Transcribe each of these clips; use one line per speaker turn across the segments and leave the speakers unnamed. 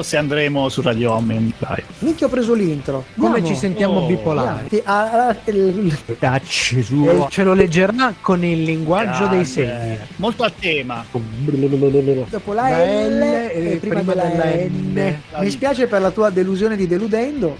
So se andremo su Radio Home live.
Minchia ho preso l'intro.
Come
Andiamo.
ci sentiamo
Oh.
bipolari?
Ah, ah, il-
Dacci su. E ce lo leggerà con il linguaggio dei segni.
Molto a tema.
Dopo la,
La
L,
L
e prima,
prima
della
della
N.
N.
Mi spiace per la tua delusione di deludendo,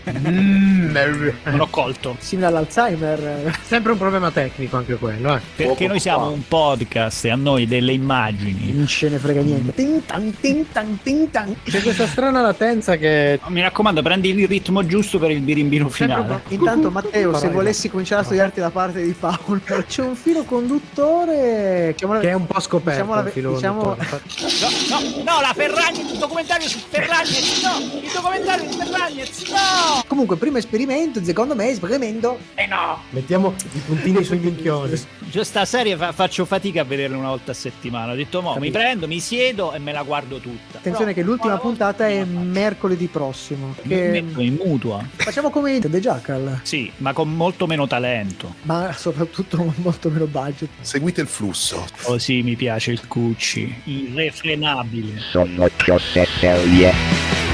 Non ho colto.
simile all'Alzheimer.
Sempre un problema tecnico anche quello, eh.
Perché noi siamo un podcast e a noi delle immagini.
Non ce ne frega niente. Tin tan, tin tan, tin tan.
C'è questa strana latenza che
Mi raccomando, prendi il ritmo giusto per il birimbino
Sempre
finale.
Intanto Matteo, se volessi cominciare a studiarti da parte di Paolo, c'è un filo conduttore chiamiamolo-
che è un po' scoperto
Diciamo la- diciamo-.
No, no, no, la Ferragnez, il documentario su Ferragnez, no! Il documentario su Ferragnez, no!
Comunque, primo esperimento, secondo me, esperimento.
Eh no!
Mettiamo i puntini sui minchioni.
Cioè, sta serie fa- faccio fatica a vederla una volta a settimana. Ho detto, mo, mi prendo, mi siedo e me la guardo tutta.
Attenzione che l'ultima puntata è mercoledì prossimo. Che
metto in mutua.
facciamo come The Jackal,
Sì, ma con molto meno talento.
ma soprattutto con molto meno budget.
Seguite il flusso.
Così mi piace il Cucci. Irrefrenabile.
Sono cose serie.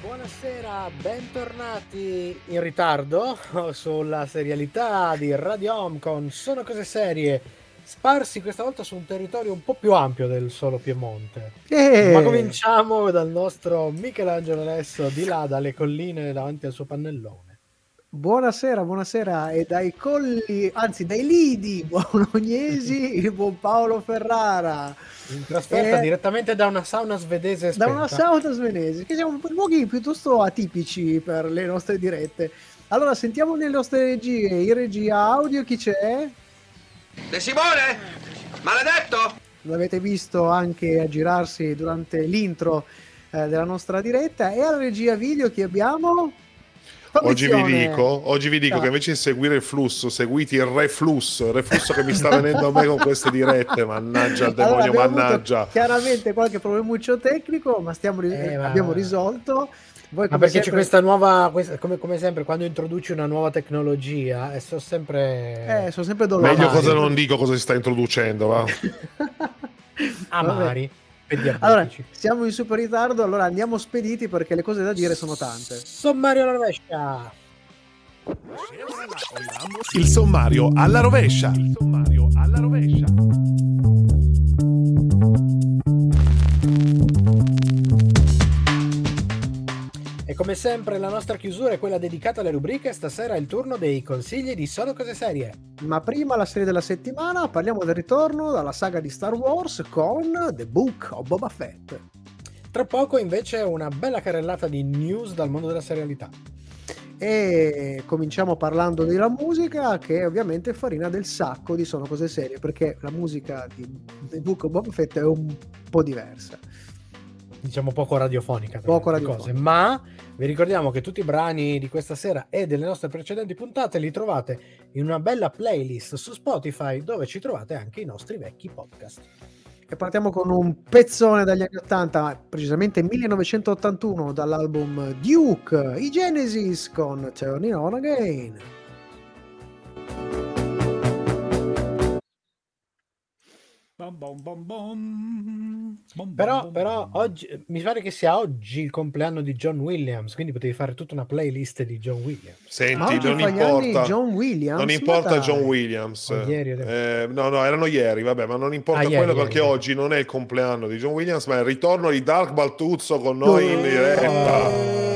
Buonasera, bentornati in ritardo sulla serialità di Radio Home con Sono Cose Serie, sparsi questa volta su un territorio un po' più ampio del solo Piemonte.
Eh,
Ma cominciamo dal nostro Michelangelo Alesso di là dalle colline davanti al suo pannellone.
Buonasera, buonasera e dai colli, anzi dai lidi bolognesi, il buon Paolo Ferrara,
In trasferta
Eh,
direttamente da una sauna svedese
da
spenta.
una sauna svedese, che siamo luoghi piuttosto atipici per le nostre dirette. Allora, sentiamo nelle nostre regie, in regia audio chi c'è?
De Simone? Maledetto?
L'avete visto anche a girarsi durante l'intro eh, della nostra diretta e alla regia video chi abbiamo?
Oggi vi dico, oggi vi dico che invece di seguire il flusso, seguite il reflusso, il reflusso che mi sta venendo a me con queste dirette. Mannaggia il
Allora,
demonio,
avuto
mannaggia.
chiaramente qualche problemuccio tecnico, ma stiamo
Eh, ma-
abbiamo risolto. Voi
Ma perché c'è
sempre-
questa nuova, questa- come, come sempre, quando introduci una nuova tecnologia, e so sempre
Eh, sono sempre doloroso.
Meglio cosa non dico cosa si sta introducendo, va.
amari diabetici.
Allora, siamo in super ritardo, allora andiamo spediti perché le cose da dire sono tante.
Sommario alla rovescia.
Il sommario alla rovescia. Il sommario alla rovescia.
E come sempre la nostra chiusura è quella dedicata alle rubriche, stasera è il turno dei consigli di Solo Cose Serie.
Ma prima la serie della settimana, parliamo del ritorno dalla saga di Star Wars con The Book of Boba Fett.
Tra poco invece una bella carrellata di news dal mondo della serialità.
E cominciamo parlando della musica, che è ovviamente farina del sacco di Sono Cose Serie, perché la musica di The Book of Boba Fett è un po' diversa.
Diciamo poco radiofonica.
Poco radiofonica.
Ma vi ricordiamo che tutti i brani di questa sera e delle nostre precedenti puntate li trovate in una bella playlist su Spotify dove ci trovate anche i nostri vecchi podcast.
E partiamo con un pezzone dagli anni 80, precisamente 1981, dall'album Duke, i Genesis con Turning On Again.
Bom, bom, bom, bom. Bom,
Però,
bom,
però
bom.
oggi mi pare che sia oggi il compleanno di John Williams, quindi potevi fare tutta una playlist di John Williams.
Senti,
oggi
non importa.
John Williams.
Non importa
dai.
John Williams.
O ieri.
Eh, no, no, erano ieri, vabbè, ma non importa
Ah, ieri,
quello
ieri,
perché
ieri.
oggi non è il compleanno di John Williams, ma è il ritorno di Dark Baltuzzo con noi in
Eh,
diretta.
Ciao,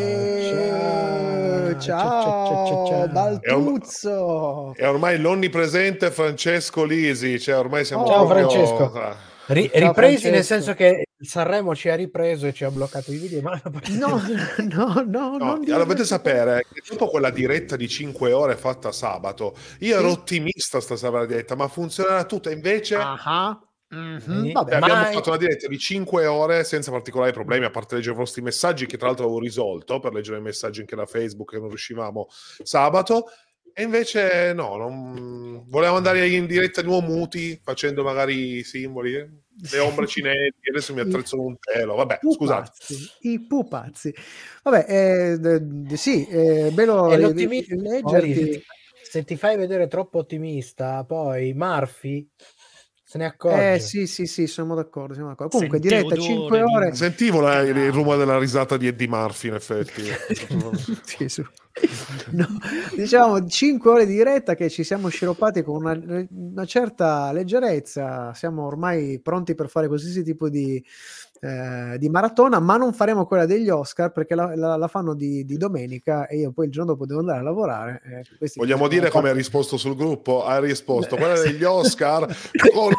ciao,
ciao, ciao.
Baltuzzo.
È ormai l'onnipresente Francesco Lisi, cioè ormai siamo
Ciao,
proprio-
Francesco.
Ah.
Ri-
Ciao,
ripresi nel
Francesco.
senso che il Sanremo ci ha ripreso e ci ha bloccato i video. Ma
No, no, no,
No, allora, dovete sapere che dopo quella diretta di 5 ore fatta sabato, io ero
Sì.
ottimista stasera la diretta, ma funzionerà tutto, invece
cose.
Quindi-
Vabbè,
abbiamo
ma-
fatto una diretta di 5 ore senza particolari problemi, a parte leggere i vostri messaggi, che tra l'altro avevo risolto per leggere i messaggi anche da Facebook, che non riuscivamo sabato. E invece no, non... volevamo andare in diretta di nuovo muti, facendo magari i simboli, eh, le ombre cinesi, adesso mi attrezzano un telo. Vabbè, scusate.
Pupazzi, I pupazzi. Vabbè, eh, sì, è bello
E l'ottimismo-
leggerti.
Se ti fai vedere troppo ottimista, poi Murphy se ne accorge.
Eh sì, sì, sì, siamo d'accordo. Siamo d'accordo. Comunque,
Sente
diretta
odore
5
di-
ore.
Sentivo la- il rumore della risata di Eddie Murphy, in effetti.
No, diciamo 5 ore di diretta che ci siamo sciroppati con una, una certa leggerezza. Siamo ormai pronti per fare qualsiasi tipo di, eh, di maratona, ma non faremo quella degli Oscar perché la, la- la fanno di, di domenica e io poi il giorno dopo devo andare a lavorare. eh,
Vogliamo dire come ha risposto sul gruppo? Ha risposto quella degli Oscar con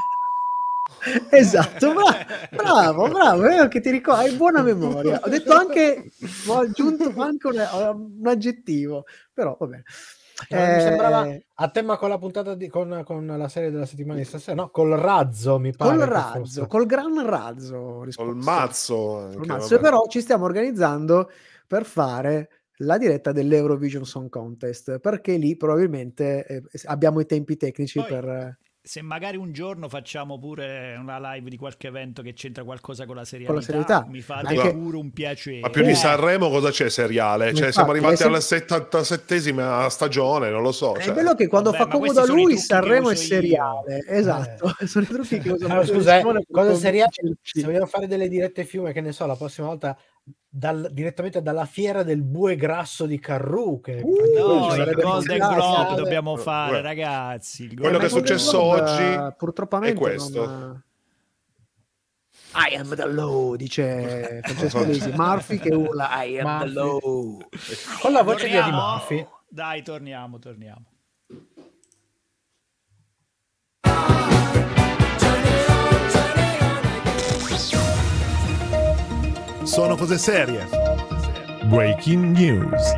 Esatto, bra- bravo, bravo, eh, che ti ricordo, hai buona memoria. Ho detto anche, ho aggiunto anche un, un aggettivo, però va bene.
No, mi sembrava
Eh,
a tema con la puntata di, con, con la serie della settimana di stasera, no, col razzo mi pare.
col razzo,
fosse.
col gran razzo. ho risposto.
col mazzo. anche,
Col mazzo. Però ci stiamo organizzando per fare la diretta dell'Eurovision Song Contest, perché lì probabilmente eh, abbiamo i tempi tecnici
Poi-
per... eh,
Se magari un giorno facciamo pure una live di qualche evento che c'entra qualcosa con la serialità,
Con la serietà.
mi fate
Anche-
pure un piacere.
Ma più di
Eh.
Sanremo cosa c'è seriale? Cioè,
Infatti,
siamo arrivati
è sem-
alla 77esima stagione, non lo so.
È
cioè.
bello che quando
Vabbè,
fa comodo a lui Sanremo è
uso io.
seriale. Esatto, sono i trucchi che
Allora, scusa, eh, cosa seriale? Se vogliamo fare delle dirette fiume, che ne so, la prossima volta dal- direttamente dalla fiera del bue grasso di Carru. Che
Uh,
No, il Golden. Globe
Eh,
dobbiamo
eh,
fare,
eh.
ragazzi. Il
Quello che è
Golden
successo
Globe-
oggi
Eh, purtroppo
è questo.
non- I am the law, dice Francesco Lisi. Murphy che urla I am the
Murphy.
law.
Con la voce di Eddie
Torniamo?
Murphy.
Dai, torniamo, torniamo.
Sono cose serie. Breaking news.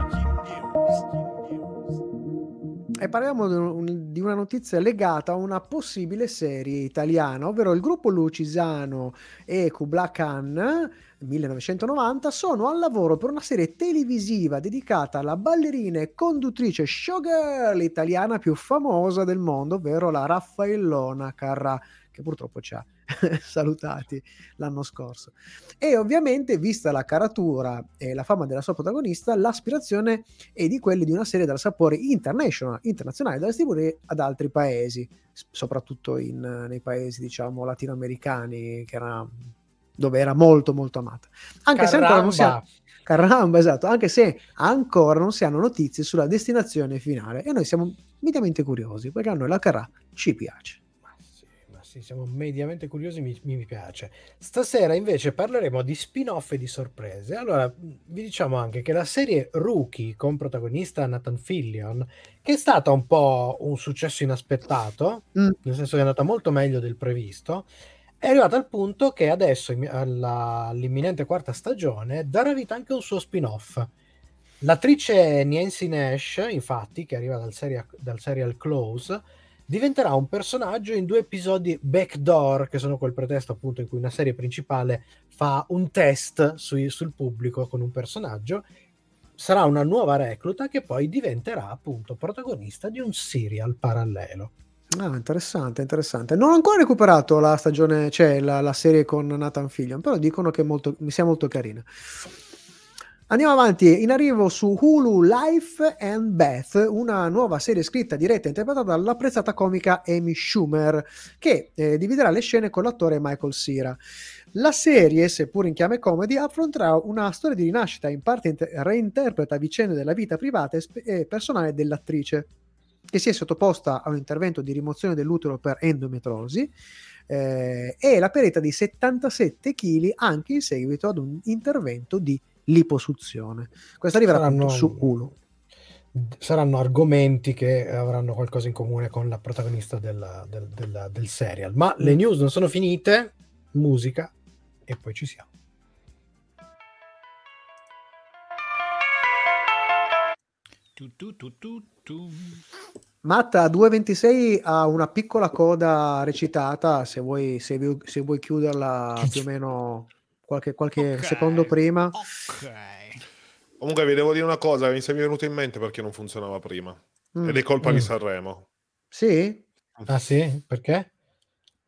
E parliamo di un- di una notizia legata a una possibile serie italiana, ovvero il gruppo Lucisano e Kubla Khan 1990 sono al lavoro per una serie televisiva dedicata alla ballerina e conduttrice showgirl italiana più famosa del mondo, ovvero la Raffaellona Carrà, che purtroppo ci ha salutati l'anno scorso. E ovviamente, vista la caratura e la fama della sua protagonista, l'aspirazione è di quelle di una serie dal sapore international, internazionale da distribuire ad altri paesi, soprattutto in, nei paesi, diciamo, latinoamericani, che era, dove era molto molto amata. Anche se ancora non si ha,
Caramba.
caramba, esatto, anche se ancora non si hanno notizie sulla destinazione finale e noi siamo mediamente curiosi, perché a noi la Carrà ci piace.
Sì, siamo mediamente curiosi, mi, mi- piace. Stasera invece parleremo di spin-off e di sorprese. Allora, vi diciamo anche che la serie Rookie con protagonista Nathan Fillion, che è stata un po' un successo inaspettato,
Mm.
nel senso che è andata molto meglio del previsto, è arrivata al punto che adesso, alla- all'imminente quarta stagione, darà vita anche un suo spin-off. L'attrice Nancy Nash, infatti, che arriva dal, seria- dal serial Close, diventerà un personaggio in due episodi backdoor, che sono quel pretesto appunto in cui una serie principale fa un test sui- sul pubblico con un personaggio. Sarà una nuova recluta che poi diventerà appunto protagonista di un serial parallelo.
Ah, interessante, interessante. Non ho ancora recuperato la stagione, cioè la, la serie con Nathan Fillion, però dicono che molto, mi sia molto carina. Andiamo avanti, in arrivo su Hulu Life and Beth, una nuova serie scritta, diretta e interpretata dall'apprezzata comica Amy Schumer, che eh, dividerà le scene con l'attore Michael Cera. La serie, seppur in chiave comedy, affronterà una storia di rinascita, in parte inter- reinterpreta vicende della vita privata e, spe- e personale dell'attrice, che si è sottoposta a un intervento di rimozione dell'utero per endometrosi eh, e la perdita di 77 kg anche in seguito ad un intervento di liposuzione. Questo arriverà
Saranno-
su Hulu.
Saranno argomenti che avranno qualcosa in comune con la protagonista della- del, della- del serial. Ma le news non sono finite, musica e poi ci siamo.
Tu, tu, tu, tu, tu.
Matta 2.26 ha una piccola coda recitata, se vuoi, se vuoi, se vuoi chiuderla più o meno qualche, qualche
Ok.
secondo prima.
Ok.
Comunque vi devo dire una cosa, mi sei venuto in mente perché non funzionava prima.
Mm.
Ed è colpa
Mm.
di Sanremo.
Sì?
Ah sì? Perché?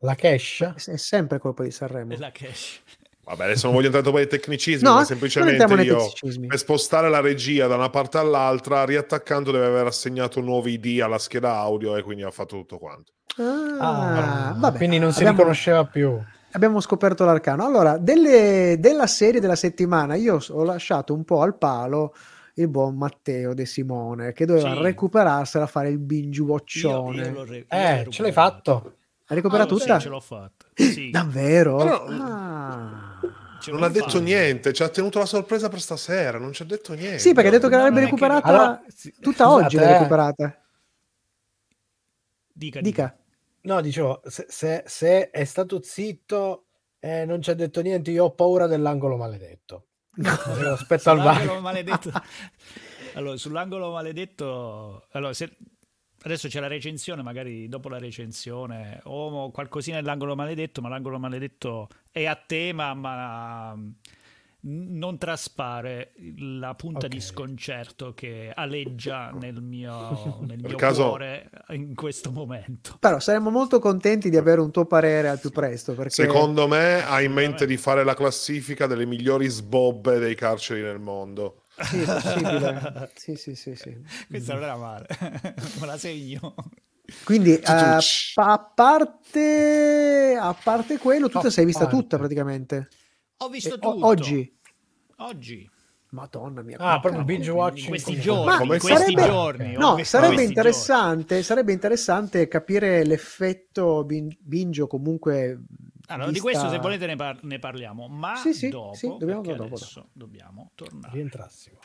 La cash?
È sempre colpa di Sanremo.
E la cash.
Vabbè, adesso non voglio entrare troppo nei tecnicismi,
No,
ma semplicemente io
tecnicismi.
per spostare la regia da una parte all'altra, riattaccando deve aver assegnato nuovi ID alla scheda audio e quindi ha fatto tutto quanto.
Ah,
Ah,
vabbè,
quindi non si
abbiamo-
riconosceva più.
Abbiamo scoperto l'arcano. Allora, delle- della serie della settimana, io ho lasciato un po' al palo il buon Matteo De Simone, che doveva
Sì.
recuperarsela a fare il binge watchone.
io re-
Eh, ce l'hai fatto.
Ha recuperato
Ah, sì,
tutta?
ce l'ho fatta. Sì,
Davvero?
Però-
Ah.
Non ha detto
fatta.
niente, ci ha tenuto la sorpresa per stasera, non ci ha detto niente.
Sì, perché ha detto che l'avrebbe
è che-
recuperata
Allora,
tutta oggi. L'ha
eh.
recuperata.
Dica,
Dica.
No, dicevo, se, se- se è stato zitto e non ci ha detto niente, io ho paura dell'angolo maledetto. Lo aspetto al bar.
maledetto. Allora, sull'angolo maledetto. Allora, se- adesso c'è la recensione, magari dopo la recensione, o qualcosina nell'angolo maledetto, ma l'angolo maledetto è a tema, ma non traspare la punta di
Ok.
sconcerto che aleggia nel mio, nel mio
caso-
cuore in questo momento.
Però saremmo molto contenti di avere un tuo parere al più presto. Perché...
Secondo me ha in mente di fare la classifica delle migliori sbobbe dei carceri nel mondo.
Sì, è possibile. sì, sì, sì, sì.
Questa non era male, me la segno.
Quindi
Tutucci.
a, parte, a parte quello, tu te sei vista
parte.
tutta praticamente.
Ho visto
E-
tutto.
oggi.
Oggi.
Madonna mia.
Ah, proprio binge
in
watching.
questi giorni,
Ma
in questi
sarebbe-
giorni.
No, sarebbe
questi
interessante, sarebbe interessante capire l'effetto bin- binge o comunque
giorni. Allora, di
vista-
questo se volete ne, par- ne parliamo, ma
Sì, sì,
dopo,
sì, dobbiamo- dopo,
adesso dobbiamo tornare.
rientrassimo.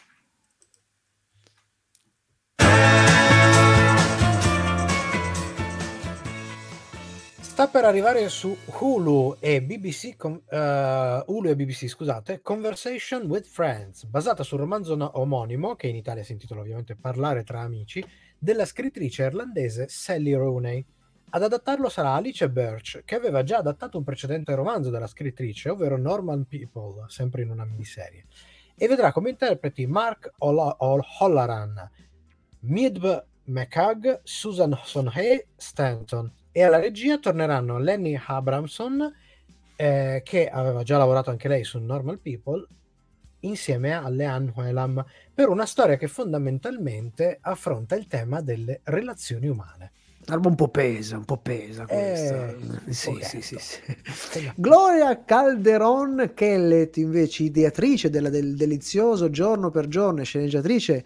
Sta per arrivare su Hulu e BBC, con- eh, Hulu e BBC, scusate, Conversation with Friends, basata sul romanzo omonimo, che in Italia si intitola ovviamente Parlare tra amici, della scrittrice irlandese Sally Rooney. Ad adattarlo sarà Alice Birch, che aveva già adattato un precedente romanzo della scrittrice, ovvero Normal People, sempre in una miniserie, e vedrà come interpreti Mark O'Halloran, Midb McHugh, Susan Sonhay Stanton e alla regia torneranno Lenny Abramson eh, che aveva già lavorato anche lei su Normal People insieme a Leanne Whelan per una storia che fondamentalmente affronta il tema delle relazioni umane.
Roba un po' pesa, un po' pesa questa.
Eh,
sì, sì, sì. Gloria Calderon Kellett, invece ideatrice della- del delizioso Giorno per Giorno, sceneggiatrice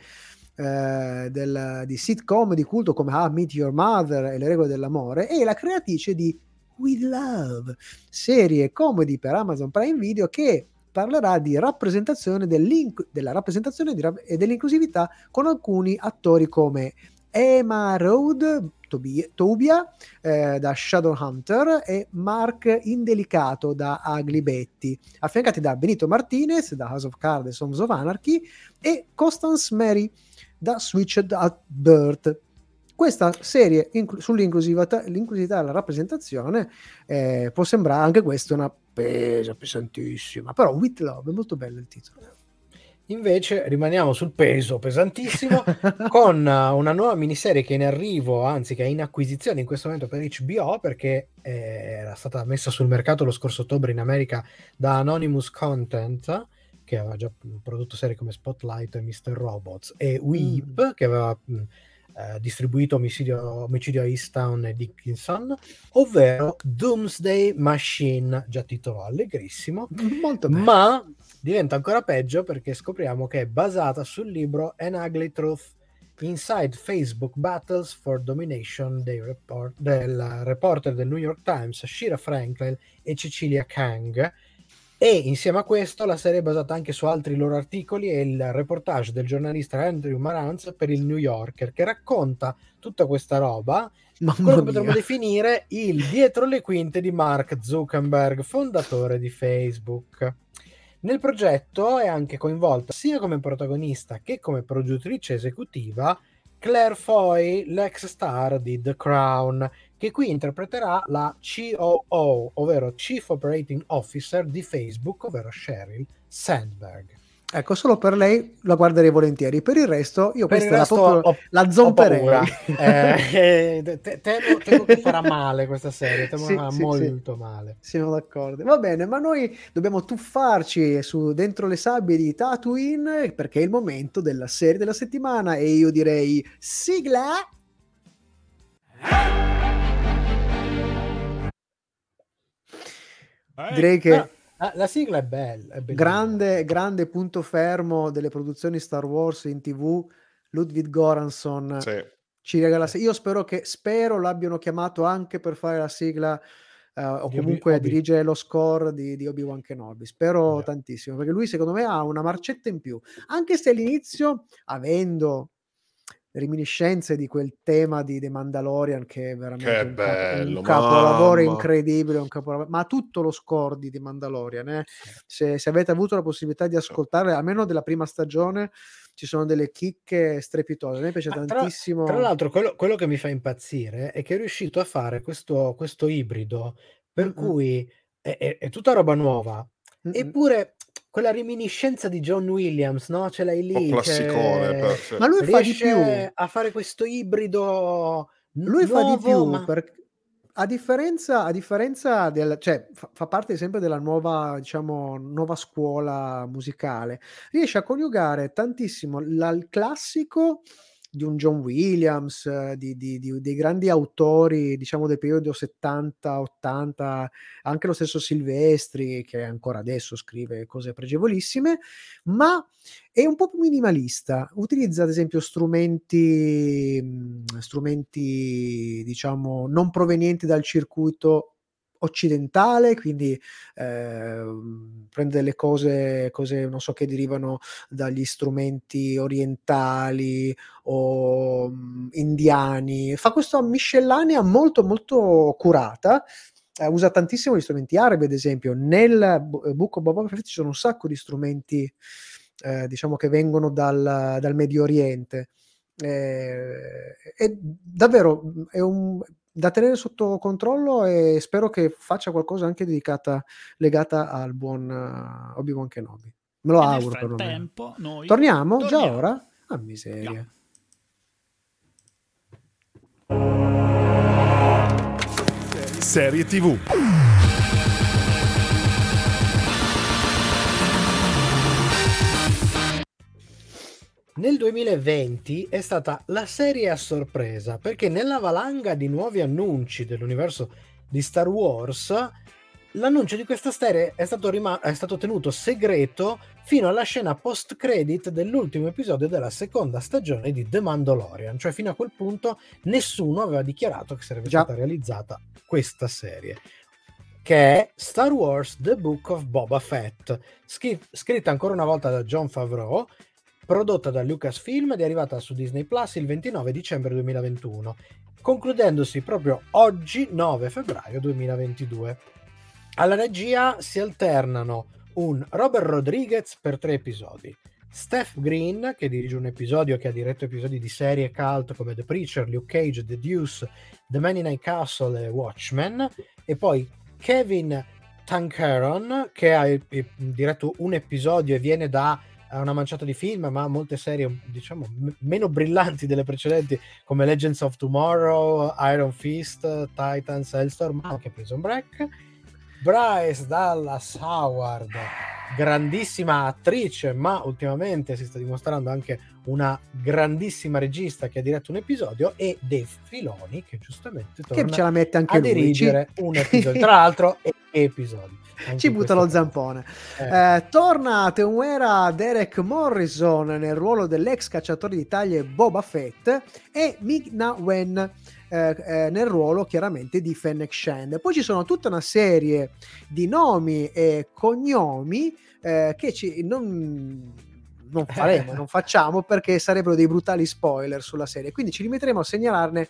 eh, del- di sitcom di culto come How I Meet Your Mother e Le regole dell'amore, e la creatrice di We Love, serie comedy per Amazon Prime Video che parlerà di rappresentazione della rappresentazione di e dell'inclusività con alcuni attori come Emma Road, Tobi- Tobia eh, da Shadowhunter e Mark Indelicato da Ugly Betty, affiancati da Benito Martinez da House of Cards e Sons of Anarchy e Constance Mary da Switched at Birth. Questa serie inclu- sull'inclusività l'inclusività e la rappresentazione eh, può sembrare anche questa una pesa pesantissima, però With Love è molto bello il titolo.
Invece rimaniamo sul peso pesantissimo con eh, una nuova miniserie che è in arrivo, anzi che è in acquisizione in questo momento per HBO perché eh, era stata messa sul mercato lo scorso ottobre in America da Anonymous Content che aveva già prodotto serie come Spotlight e Mr. Robots e Weep che aveva eh, distribuito omicidio, omicidio a Easttown e Dickinson ovvero Doomsday Machine già titolo allegrissimo
molto bello.
ma diventa ancora peggio perché scopriamo che è basata sul libro An Ugly Truth Inside Facebook Battles for Domination dei report- del reporter del New York Times Shira Franklin e Cecilia Kang. E insieme a questo la serie è basata anche su altri loro articoli e il reportage del giornalista Andrew Marantz per il New Yorker che racconta tutta questa roba. Quello
Mamma
che potremmo definire il dietro le quinte di Mark Zuckerberg, fondatore di Facebook. Nel progetto è anche coinvolta sia come protagonista che come produttrice esecutiva Claire Foy, l'ex star di The Crown, che qui interpreterà la COO, ovvero Chief Operating Officer di Facebook, ovvero Sheryl Sandberg.
Ecco, solo per lei la guarderei volentieri. Per il resto, io
Per
questa
resto
la, proprio,
ho-
la
ho
zomperei.
paura. Eh, eh, te- temo, temo che farà male questa serie, temo
Sì,
che farà
sì,
molto male.
Siamo d'accordo. Va bene, ma noi dobbiamo tuffarci su dentro le sabbie di Tatooine perché è il momento della serie della settimana e io direi sigla. Direi che
Ah, la, la sigla è bella, è
grande, grande punto fermo delle produzioni Star Wars in TV. Ludwig Goranson
Sì.
ci regala. Io spero che spero l'abbiano chiamato anche per fare la sigla eh, o
Di
comunque
Obi.
dirigere lo score di, di Obi-Wan Kenobi. Spero
Eh.
tantissimo perché lui, secondo me, ha una marcetta in più. Anche se all'inizio, avendo reminiscenze di quel tema di The Mandalorian che è veramente
Che
un, capo- un
bello,
capolavoro
mamma.
incredibile, un capolavoro- ma tutto lo score di The Mandalorian, eh, se, se avete avuto la possibilità di ascoltarle, almeno della prima stagione, ci sono delle chicche strepitose. A me piace
Ma tra-
tantissimo.
Tra l'altro, quello, quello che mi fa impazzire è che è riuscito a fare questo, questo ibrido per
Mm-mm.
cui è, è- è tutta roba nuova,
Mm-mm.
eppure quella reminiscenza di John Williams, no? Ce l'hai
Un po'
lì.
classicone.
c'è-
per- sì.
Ma lui fa di più.
riesce a fare questo ibrido
Lui fa di
nuovo,
più
ma-
per- a differenza, a differenza del, cioè, fa, fa parte sempre della nuova, diciamo, nuova scuola musicale. Riesce a coniugare tantissimo la- il classico di un John Williams, di, di- di- dei grandi autori, diciamo, del periodo 70-80, anche lo stesso Silvestri, che ancora adesso scrive cose pregevolissime, ma è un po' più minimalista. Utilizza, ad esempio, strumenti, mh, strumenti diciamo, non provenienti dal circuito occidentale, quindi ehm, prende delle cose, cose, non so, che derivano dagli strumenti orientali o mh, indiani. Fa questa miscellanea molto, molto curata. Eh, usa tantissimo gli strumenti arabi, ad esempio. Nel Bu- Book of Boba Fett ci sono un sacco di strumenti eh, diciamo che vengono dal, dal Medio Oriente. Eh, è davvero mh, è un, da tenere sotto controllo e spero che faccia qualcosa anche dedicata, legata al buon uh, Obi-Wan Kenobi. Me lo
E
auguro perlomeno.
frattempo noi
Torniamo, già
torniamo.
ora? Ah, miseria.
Andiamo.
Serie TV.
Nel 2020 è stata la serie a sorpresa perché nella valanga di nuovi annunci dell'universo di Star Wars l'annuncio di questa serie è stato, rima- è stato tenuto segreto fino alla scena post credit dell'ultimo episodio della seconda stagione di The Mandalorian cioè fino a quel punto nessuno aveva dichiarato che sarebbe
Già.
stata realizzata questa serie che è Star Wars The Book of Boba Fett scri- scritta ancora una volta da John Favreau prodotta da Lucasfilm ed è arrivata su Disney Plus il 29 dicembre 2021, concludendosi proprio oggi 9 febbraio 2022. Alla regia si alternano un Robert Rodriguez per tre episodi, Steph Green che dirige un episodio che ha diretto episodi di serie cult come The Preacher, Luke Cage, The Deuce, The Man in High Castle e Watchmen e poi Kevin Tankeron che ha eh, diretto un episodio e viene da a una manciata di film, ma molte serie, diciamo, m- meno brillanti delle precedenti, come Legends of Tomorrow, Iron Fist, Titans, Hellstorm, anche Prison Break. Bryce Dallas Howard, grandissima attrice, ma ultimamente si sta dimostrando anche una grandissima regista che ha diretto un episodio, e Dave Filoni, che giustamente
Che
torna
ce la mette anche
a
lui.
dirigere
Ci-
un episodio. Tra l'altro, e- episodi. Anche
Ci butta lo zampone.
Eh.
Eh, torna Temuera Derek Morrison nel ruolo dell'ex cacciatore di taglie Boba Fett e Ming-Na Wen eh, eh, nel ruolo chiaramente di Fennec Shand. Poi ci sono tutta una serie di nomi e cognomi eh, che ci, non, non faremo, non facciamo perché sarebbero dei brutali spoiler sulla serie. Quindi ci limiteremo a segnalarne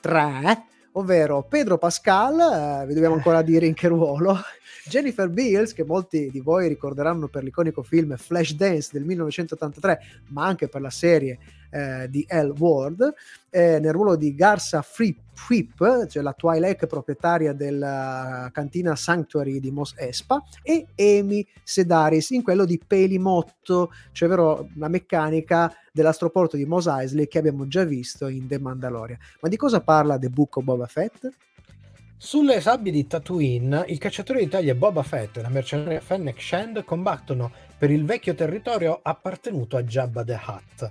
tre, ovvero Pedro Pascal, eh, vi dobbiamo ancora dire in che ruolo, Jennifer Beals, che molti di voi ricorderanno per l'iconico film Flashdance del 1983, ma anche per la serie eh, di L. Ward, eh, nel ruolo di Garza Fripp, cioè la Twilight proprietaria della cantina Sanctuary di Mos Espa, e Amy Sedaris in quello di Pelimotto, cioè ovvero la meccanica dell'astroporto di Mos Eisley che abbiamo già visto in The Mandalorian. Ma di cosa parla The Book of Boba Fett?
Sulle sabbie di Tatooine, il cacciatore di taglia Boba Fett e la mercenaria Fennec Shand combattono per il vecchio territorio appartenuto a Jabba the Hutt.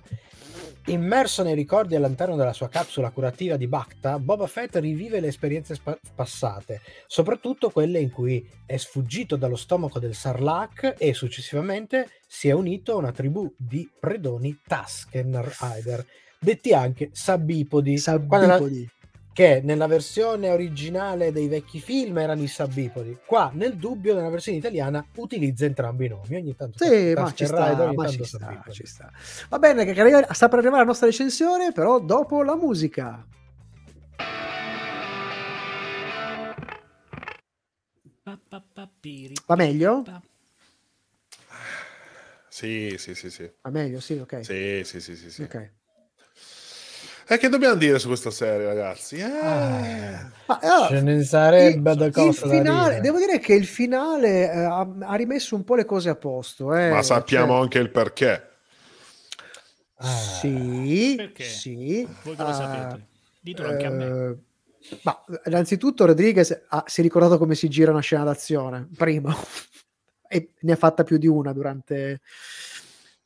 Immerso nei ricordi all'interno della sua capsula curativa di Bacta, Boba Fett rivive le esperienze spa- passate, soprattutto quelle in cui è sfuggito dallo stomaco del Sarlacc e successivamente si è unito a una tribù di predoni Tusken Rider, detti anche Sabipodi. Quando
Sabipodi.
Che nella versione originale dei vecchi film erano i Sabipodi. Qua, nel dubbio, nella versione italiana utilizza entrambi i nomi. Ogni tanto
Sì, ma ci sta,
ogni
ma
tanto
ci sta, ci sta. Va bene, che sta per arrivare la nostra recensione, però dopo la musica. Va meglio?
Sì, sì, sì, sì.
Va meglio, sì, ok.
Sì, sì, sì, sì, sì.
Ok.
E che dobbiamo dire su questa serie, ragazzi? Eh,
Ah.
Ma, allora,
Ce ne sarebbe
il,
da
il
cosa da
finale,
dire.
devo dire che il finale eh, ha, ha rimesso un po' le cose a posto. eh,
ma sappiamo
cioè-
anche il perché.
Ah.
Sì,
Perché?
sì.
Voi che lo
ah,
sapete? Ditelo anche a me.
eh, ma innanzitutto Rodriguez ha- si è ricordato come si gira una scena d'azione, prima, e ne ha fatta più di una durante...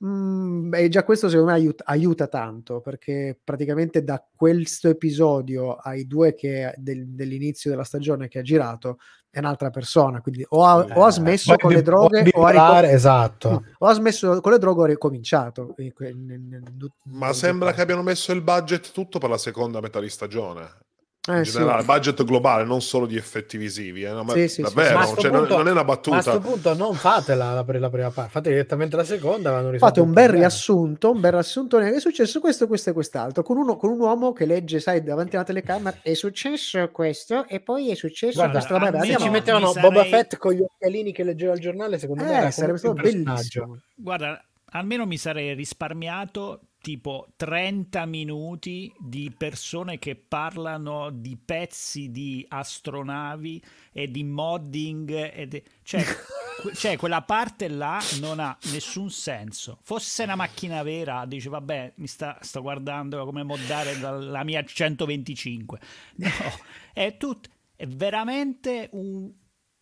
Mm, e già questo secondo me aiuta, aiuta tanto perché praticamente da questo episodio ai due che del- dell'inizio della stagione che ha girato è un'altra persona quindi o ha, o ha
Eh,
smesso con le droghe o ha, ricom-
esatto.
o ha smesso con le droghe o ha ricominciato
Ma sembra che abbiano messo il budget tutto per la seconda metà di stagione.
Eh,
In
sì.
generale, budget globale, non solo di effetti visivi. eh, no, ma
Sì, sì,
davvero,
sì. Ma
cioè, non-
punto-
non è una
Ma a questo
battuta.
punto non fatela la, la prima parte, fate direttamente la seconda. vanno
Fate
risolto
un bel riassunto, un bel riassunto che è successo questo, questo e quest'altro, con, uno, con un uomo che legge, sai, davanti alla telecamera, è successo questo e poi è successo
Guarda,
questo. Vabbè, andiamo
ci mettevano
sarei-
Boba Fett con gli occhialini che leggeva il giornale, secondo me
Eh,
era
sarebbe stato bellissimo.
Guarda, almeno mi sarei risparmiato tipo 30 minuti di persone che parlano di pezzi di astronavi e di modding. E de- cioè, cioè, quella parte là non ha nessun senso. Fosse una macchina vera, dice vabbè, mi sta, sto guardando come moddare dalla mia 125. No, è tutto. È veramente un.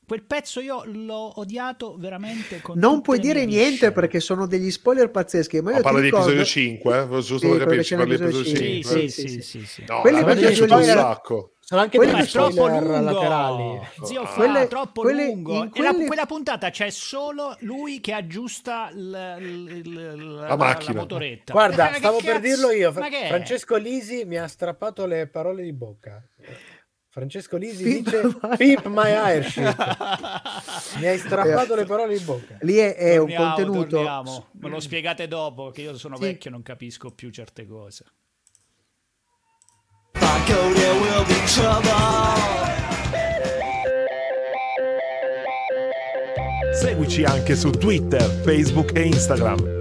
Quel pezzo io l'ho odiato veramente con
Non puoi dire niente
viscere.
perché sono degli spoiler pazzeschi. Ma io
Ma parla di episodio 5, eh? giusto
Sì,
per
quello
capirci,
che
parli di episodio
Sì,
5.
sì,
Sì,
sì,
sì,
sì.
No,
Quelli perché
piaciuto un sacco.
Sono anche
Quelli
troppo lungo,
laterali.
zio Fa,
Quelle-
troppo
quelle-
lungo.
in
E la-
quelle-
quella puntata c'è solo lui che aggiusta l- l- l- la,
macchina.
motoretta.
Guarda, stavo per dirlo io. Francesco Lisi mi ha strappato le parole di bocca. Francesco Lisi
Pimp
dice
my-
Pimp my airship. Mi hai strappato le parole di bocca.
Lì è, è un
Torniamo,
contenuto...
torniamo. Me lo spiegate dopo, che io sono
Sì.
vecchio e non capisco più certe cose.
Seguici anche su Twitter, Facebook e Instagram.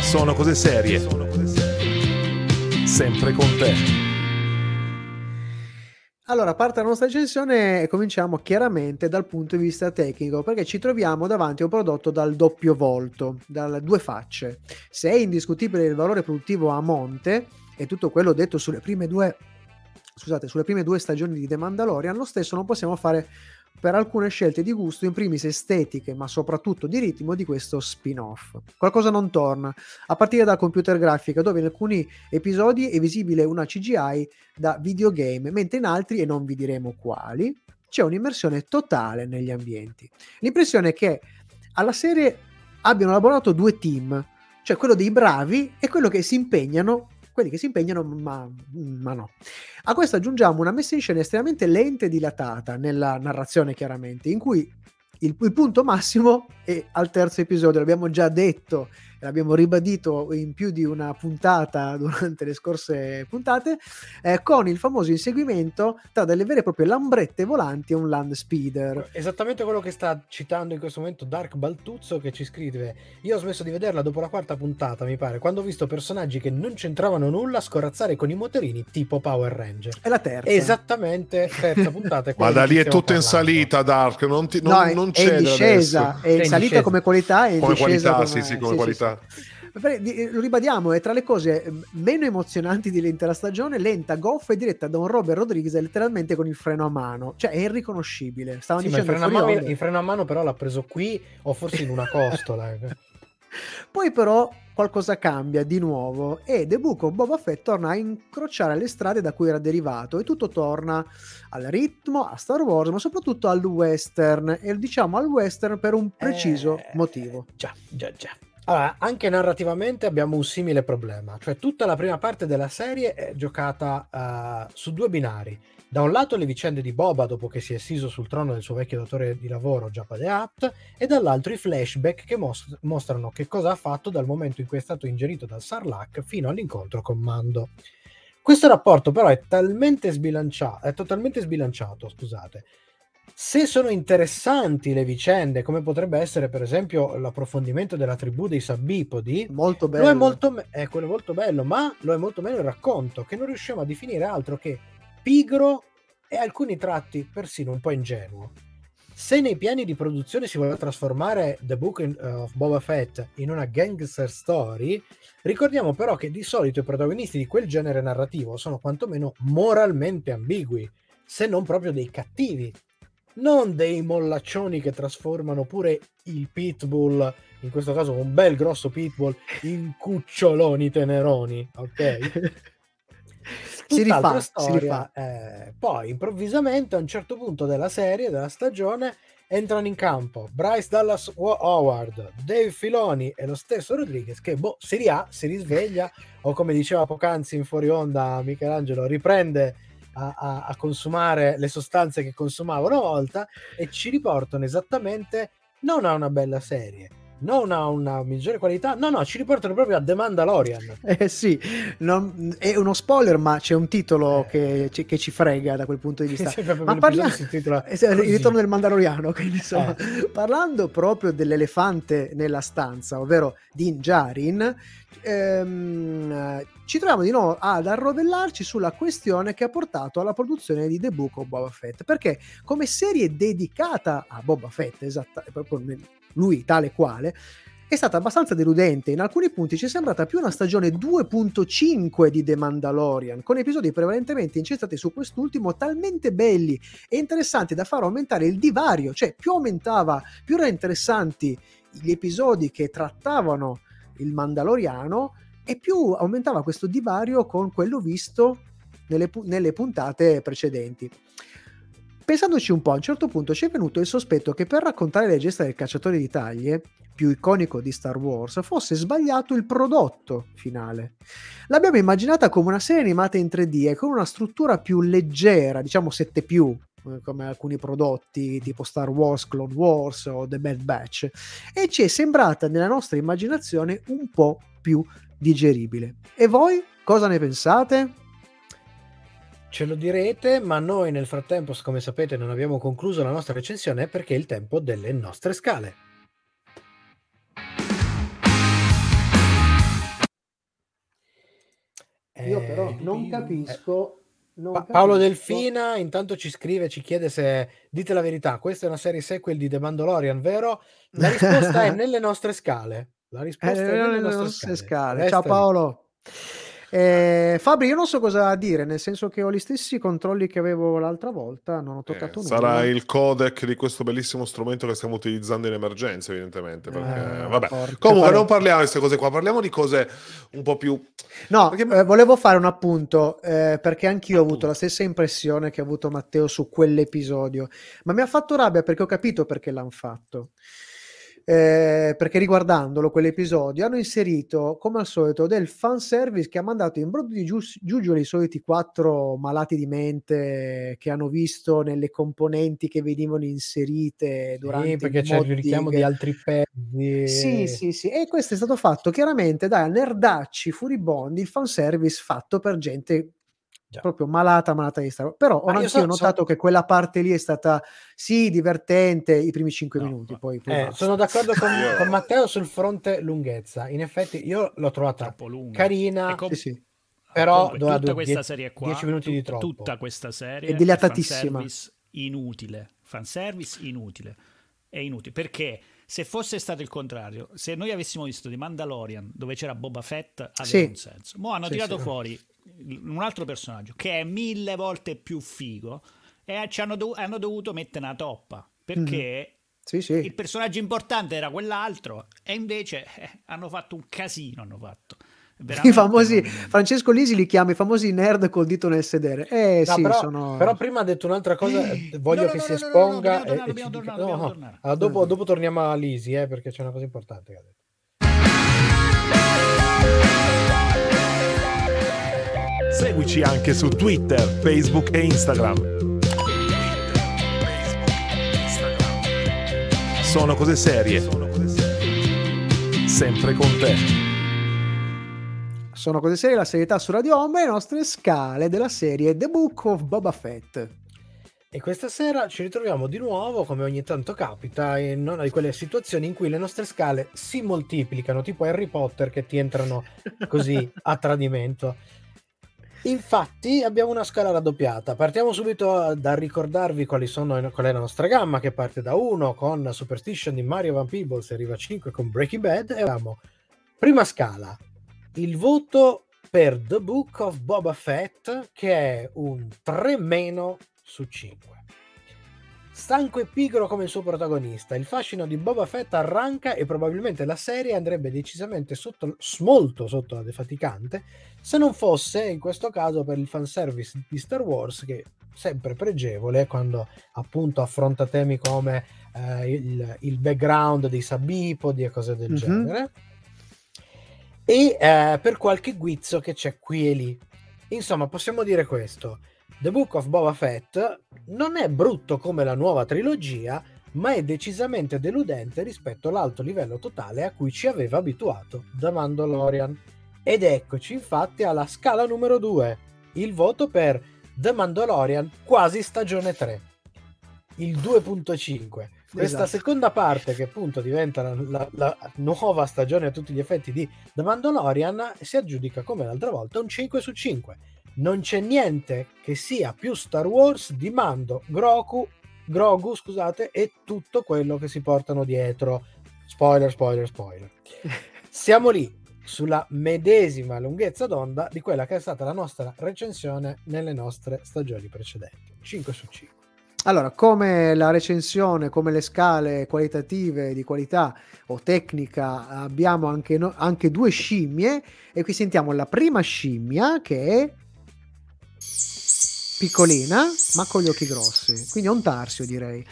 Sono cose serie. Sempre con te.
Allora, parte la nostra recensione e cominciamo chiaramente dal punto di vista tecnico, perché ci troviamo davanti a un prodotto dal doppio volto, dalle due facce. Se è indiscutibile il valore produttivo a monte e tutto quello detto sulle prime due scusate, sulle prime due stagioni di The Mandalorian, lo stesso non possiamo fare per alcune scelte di gusto, in primis estetiche, ma soprattutto di ritmo di questo spin-off. Qualcosa non torna, a partire dalla computer grafica, dove in alcuni episodi è visibile una CGI da videogame, mentre in altri, e non vi diremo quali, c'è un'immersione totale negli ambienti. L'impressione è che alla serie abbiano lavorato due team, cioè quello dei bravi e quello che si impegnano, quelli che si impegnano, ma, ma no. A questo aggiungiamo una messa in scena estremamente lenta e dilatata nella narrazione, chiaramente, in cui il, il punto massimo è al terzo episodio, l'abbiamo già detto l'abbiamo ribadito in più di una puntata durante le scorse puntate, eh, con il famoso inseguimento tra delle vere e proprie lambrette volanti e un land speeder.
Esattamente quello che sta citando in questo momento Dark Baltuzzo che ci scrive io ho smesso di vederla dopo la quarta puntata mi pare quando ho visto personaggi che non c'entravano nulla scorazzare con i motorini tipo Power Ranger
È la terza.
esattamente terza puntata
Ma da lì è tutto in
parlando.
salita, Dark. Non, ti, non,
No, è,
non
è in discesa,
adesso.
è in
È in
salita
discesa.
come qualità e in
Come
discesa
qualità,
come...
sì, sì, come qualità.
sì. Lo ribadiamo, è tra le cose eh, meno emozionanti dell'intera stagione, lenta, goffa e diretta da un Robert Rodriguez letteralmente con il freno a mano. Cioè è irriconoscibile. Stavano
Sì, ma il
dicendo
freno, mano, il freno a mano però l'ha preso qui o forse in una costola eh.
Poi però qualcosa cambia di nuovo e The Book of Boba Fett torna a incrociare le strade da cui era derivato e tutto torna al ritmo, a Star Wars, ma soprattutto al western e diciamo al western per un preciso
Eh,
motivo.
Già, già, già. Allora, anche narrativamente abbiamo un simile problema, cioè tutta la prima parte della serie è giocata eh, su due binari. Da un lato le vicende di Boba dopo che si è siso sul trono del suo vecchio datore di lavoro Jabba the Hutt e dall'altro i flashback che mos- mostrano che cosa ha fatto dal momento in cui è stato ingerito dal Sarlacc fino all'incontro con Mando. Questo rapporto però è sbilanciato, è totalmente sbilanciato, scusate. Se sono interessanti le vicende, come potrebbe essere per esempio l'approfondimento della tribù dei Sabbipodi,
Molto bello.
lo è molto, me- è quello molto bello, ma lo è molto meno il racconto, che non riusciamo a definire altro che pigro e alcuni tratti persino un po' ingenuo. Se nei piani di produzione si voleva trasformare The Book in- of Boba Fett in una gangster story, ricordiamo però che di solito i protagonisti di quel genere narrativo sono quantomeno moralmente ambigui, se non proprio dei cattivi, non dei mollaccioni che trasformano pure il pitbull, in questo caso un bel grosso pitbull, in cuccioloni teneroni, ok?
Si rifà, si
storia. eh, poi improvvisamente a un certo punto della serie, della stagione, entrano in campo Bryce Dallas Howard, Dave Filoni e lo stesso Rodriguez che boh, si, ria- si risveglia o come diceva poc'anzi in fuori onda Michelangelo, riprende a, a- a consumare le sostanze che consumava una volta e ci riportano esattamente non a una bella serie, non a una migliore qualità, no, no, ci riportano proprio a The Mandalorian.
Eh sì, non- è uno spoiler, ma c'è un titolo
Eh.
che, ci- che ci frega da quel punto di vista. Ma sì, il ritorno del Mandaloriano, quindi insomma,
Eh.
parlando proprio dell'elefante nella stanza, ovvero Din Djarin, ehm, eh, ci troviamo di nuovo ad arrovellarci sulla questione che ha portato alla produzione di The Book of Boba Fett, perché come serie dedicata a Boba Fett, esatta, proprio nel- lui tale quale, è stata abbastanza deludente. In alcuni punti ci è sembrata più una stagione 2.5 di The Mandalorian, con episodi prevalentemente incentrati su quest'ultimo, talmente belli e interessanti da far aumentare il divario, cioè più aumentava, più erano interessanti gli episodi che trattavano il Mandaloriano e più aumentava questo divario con quello visto nelle, nelle puntate precedenti. Pensandoci un po', a un certo punto ci è venuto il sospetto che per raccontare le gesta del cacciatore di taglie, più iconico di Star Wars, fosse sbagliato il prodotto finale. L'abbiamo immaginata come una serie animata in 3D e con una struttura più leggera, diciamo 7 più, eh, come alcuni prodotti tipo Star Wars, Clone Wars o The Bad Batch, e ci è sembrata nella nostra immaginazione un po' più digeribile. E voi cosa ne pensate?
Ce lo direte, ma noi nel frattempo, come sapete, non abbiamo concluso la nostra recensione perché è il tempo delle nostre scale.
Io
Eh,
però non capisco. non
Pa- Paolo
capisco-
Delfina intanto ci scrive, ci chiede se dite la verità, questa è una serie sequel di The Mandalorian, vero? La risposta è nelle nostre scale. La
Eh,
risposta è
nelle
nelle nostre,
nostre
scale.
scale. Ciao
lì.
Eh, Fabri, io non so cosa dire, nel senso che ho gli stessi controlli che avevo l'altra volta, non ho
Eh,
toccato nulla.
sarà il codec di questo bellissimo strumento che stiamo utilizzando in emergenza, evidentemente. Perché,
Eh,
vabbè.
porca
Comunque,
pare-
non parliamo di queste cose qua, parliamo di cose un po' più.
No,
Perché-
eh, volevo fare un appunto, eh, perché anch'io ho avuto
Appunto.
la stessa impressione che ha avuto Matteo su quell'episodio, ma mi ha fatto rabbia perché ho capito perché l'hanno fatto. Eh, perché riguardandolo quell'episodio hanno inserito come al solito del fanservice che ha mandato in brodo di giu- giuggioli i soliti quattro malati di mente che hanno visto nelle componenti che venivano inserite durante
Sì, perché
il
c'è il richiamo
modding.
di altri pezzi.
Sì, sì, sì, e questo è stato fatto chiaramente da nerdacci furibondi, il fanservice fatto per gente
Già.
proprio malata, malata di Star Wars. Però ho anch'io
so-
notato
so-
che quella parte lì è stata, sì, divertente i primi cinque
No,
minuti,
ma-
poi, poi
Eh, sono d'accordo con, con Matteo sul fronte lunghezza. In effetti, io l'ho trovata
troppo lunga.
carina,
com-
Sì, sì.
però
comunque, tutta
due-
questa
die-
serie qua,
10 minuti di
tut-
troppo.
tutta questa serie
È dilatatissima.
fanservice inutile, fanservice inutile. È inutile perché se fosse stato il contrario, se noi avessimo visto The Mandalorian dove c'era Boba Fett, aveva
Sì.
un senso. Mo hanno
Sì,
tirato
sì.
fuori un altro personaggio che è mille volte più figo e ci hanno, dov- hanno dovuto mettere una toppa perché
Sì, sì.
il personaggio importante era quell'altro e invece eh, hanno fatto un casino. Hanno fatto.
I
Veramente
famosi
non-
Francesco Lisi li chiama i famosi nerd col dito nel sedere. Eh
No,
sì,
però,
sono
però prima ha detto un'altra cosa, eh, voglio
No, no,
che si esponga. e- e
tornare.
Allora, dopo, dopo torniamo a Lisi, eh, perché c'è una cosa importante
Seguici anche su Twitter, Facebook e Instagram. Sono cose serie. Sempre con te.
sono cose serie, la serietà su Radio Home e le nostre scale della serie The Book of Boba Fett.
E questa sera ci ritroviamo di nuovo, come ogni tanto capita, in una di quelle situazioni in cui le nostre scale si moltiplicano, tipo Harry Potter che ti entrano così a tradimento. Infatti abbiamo una scala raddoppiata. Partiamo subito da ricordarvi quali sono, qual è la nostra gamma, che parte da 1 con Superstition di Mario Van Peebles e arriva a 5 con Breaking Bad. E abbiamo prima scala, il voto per The Book of Boba Fett, che è un 3 meno su 5. Stanco e pigro come il suo protagonista, il fascino di Boba Fett arranca e probabilmente la serie andrebbe decisamente sotto, molto sotto la defaticante se non fosse in questo caso per il fanservice di Star Wars che sempre pregevole quando appunto affronta temi come eh, il, il background dei sabipodi e cose del
Mhm.
genere e eh, per qualche guizzo che c'è qui e lì. Insomma, possiamo dire questo. The Book of Boba Fett non è brutto come la nuova trilogia, ma è decisamente deludente rispetto all'alto livello totale a cui ci aveva abituato The Mandalorian. Ed eccoci infatti alla scala numero 2, il voto per The Mandalorian quasi stagione 3, il 2.5. Questa
Esatto.
seconda parte, che appunto diventa la, la- la nuova stagione a tutti gli effetti di The Mandalorian, si aggiudica come l'altra volta un 5 su 5. Non c'è niente che sia più Star Wars di Mando, Grogu, Grogu scusate, e tutto quello che si portano dietro. Spoiler, spoiler, spoiler. Siamo lì sulla medesima lunghezza d'onda di quella che è stata la nostra recensione nelle nostre stagioni precedenti. 5 su 5.
Allora, come la recensione, come le scale qualitative di qualità o tecnica, abbiamo anche, no- anche due scimmie e qui sentiamo la prima scimmia che è piccolina ma con gli occhi grossi, quindi è un tarsio direi.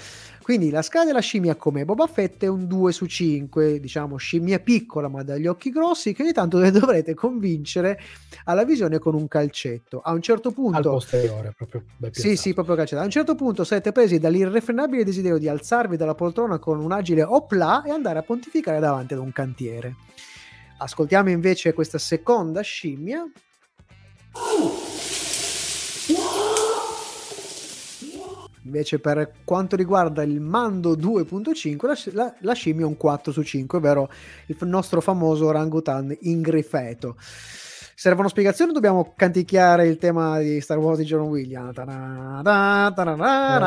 Quindi la scala della scimmia come Boba Fett è un 2 su 5, diciamo scimmia piccola ma dagli occhi grossi che ogni tanto dovrete convincere alla visione con un calcetto. A un certo
Al
punto
posteriore, proprio
sì, sì, proprio calciato. A un certo punto sarete presi dall'irrefrenabile desiderio di alzarvi dalla poltrona con un agile opla e andare a pontificare davanti ad un cantiere. Ascoltiamo invece questa seconda scimmia. Invece per quanto riguarda il Mando 2.5 la, la- la scimmia è un 4 su 5, ovvero il nostro famoso orangutan ingrifeto. Servono spiegazioni dobbiamo canticchiare il tema di Star Wars di John Williams?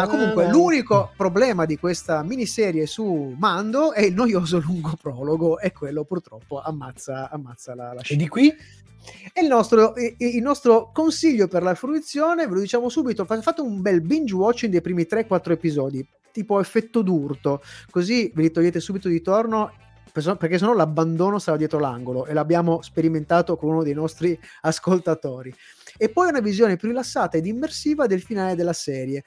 Comunque, l'unico problema di questa miniserie su Mando è il noioso lungo prologo e quello purtroppo ammazza, ammazza la, la
E
scimmia.
di qui
E il nostro, e- e il nostro consiglio per la fruizione, ve lo diciamo subito, fa- fate un bel binge watching dei primi 3-4 episodi, tipo effetto d'urto, così ve li togliete subito di torno, perché sennò l'abbandono sarà dietro l'angolo e l'abbiamo sperimentato con uno dei nostri ascoltatori. E poi una visione più rilassata ed immersiva del finale della serie.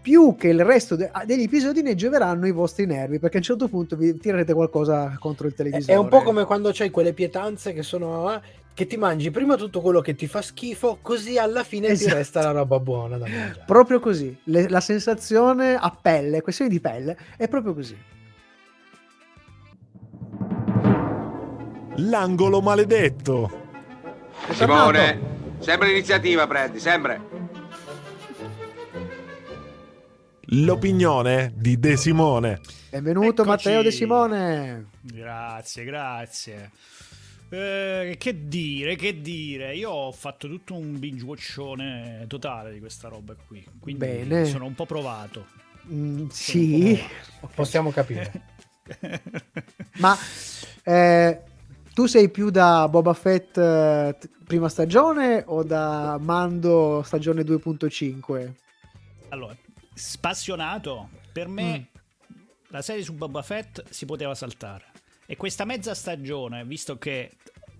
più che il resto de- ah, degli episodi ne gioveranno i vostri nervi perché a un certo punto vi tirerete qualcosa contro il televisore.
È un po' come quando c'hai quelle pietanze che sono eh, che ti mangi prima tutto quello che ti fa schifo, così alla fine ti
Esatto.
resta la roba buona da mangiare.
Proprio così, Le- la sensazione a pelle, questione di pelle, è proprio così.
L'angolo maledetto.
Simone, sempre l'iniziativa prendi, sempre.
L'opinione di De Simone.
Benvenuto
Eccoci.
Matteo De Simone.
Grazie, grazie. Eh, che dire, che dire? Io ho fatto tutto un binge watchone totale di questa roba qui. Quindi
Bene.
sono un po' provato.
Mm, sì,
Possiamo capire.
ma eh, tu sei più da Boba Fett eh, prima stagione o da Mando stagione 2.5?
Allora, spassionato, per me la serie su Boba Fett si poteva saltare. E questa mezza stagione, visto che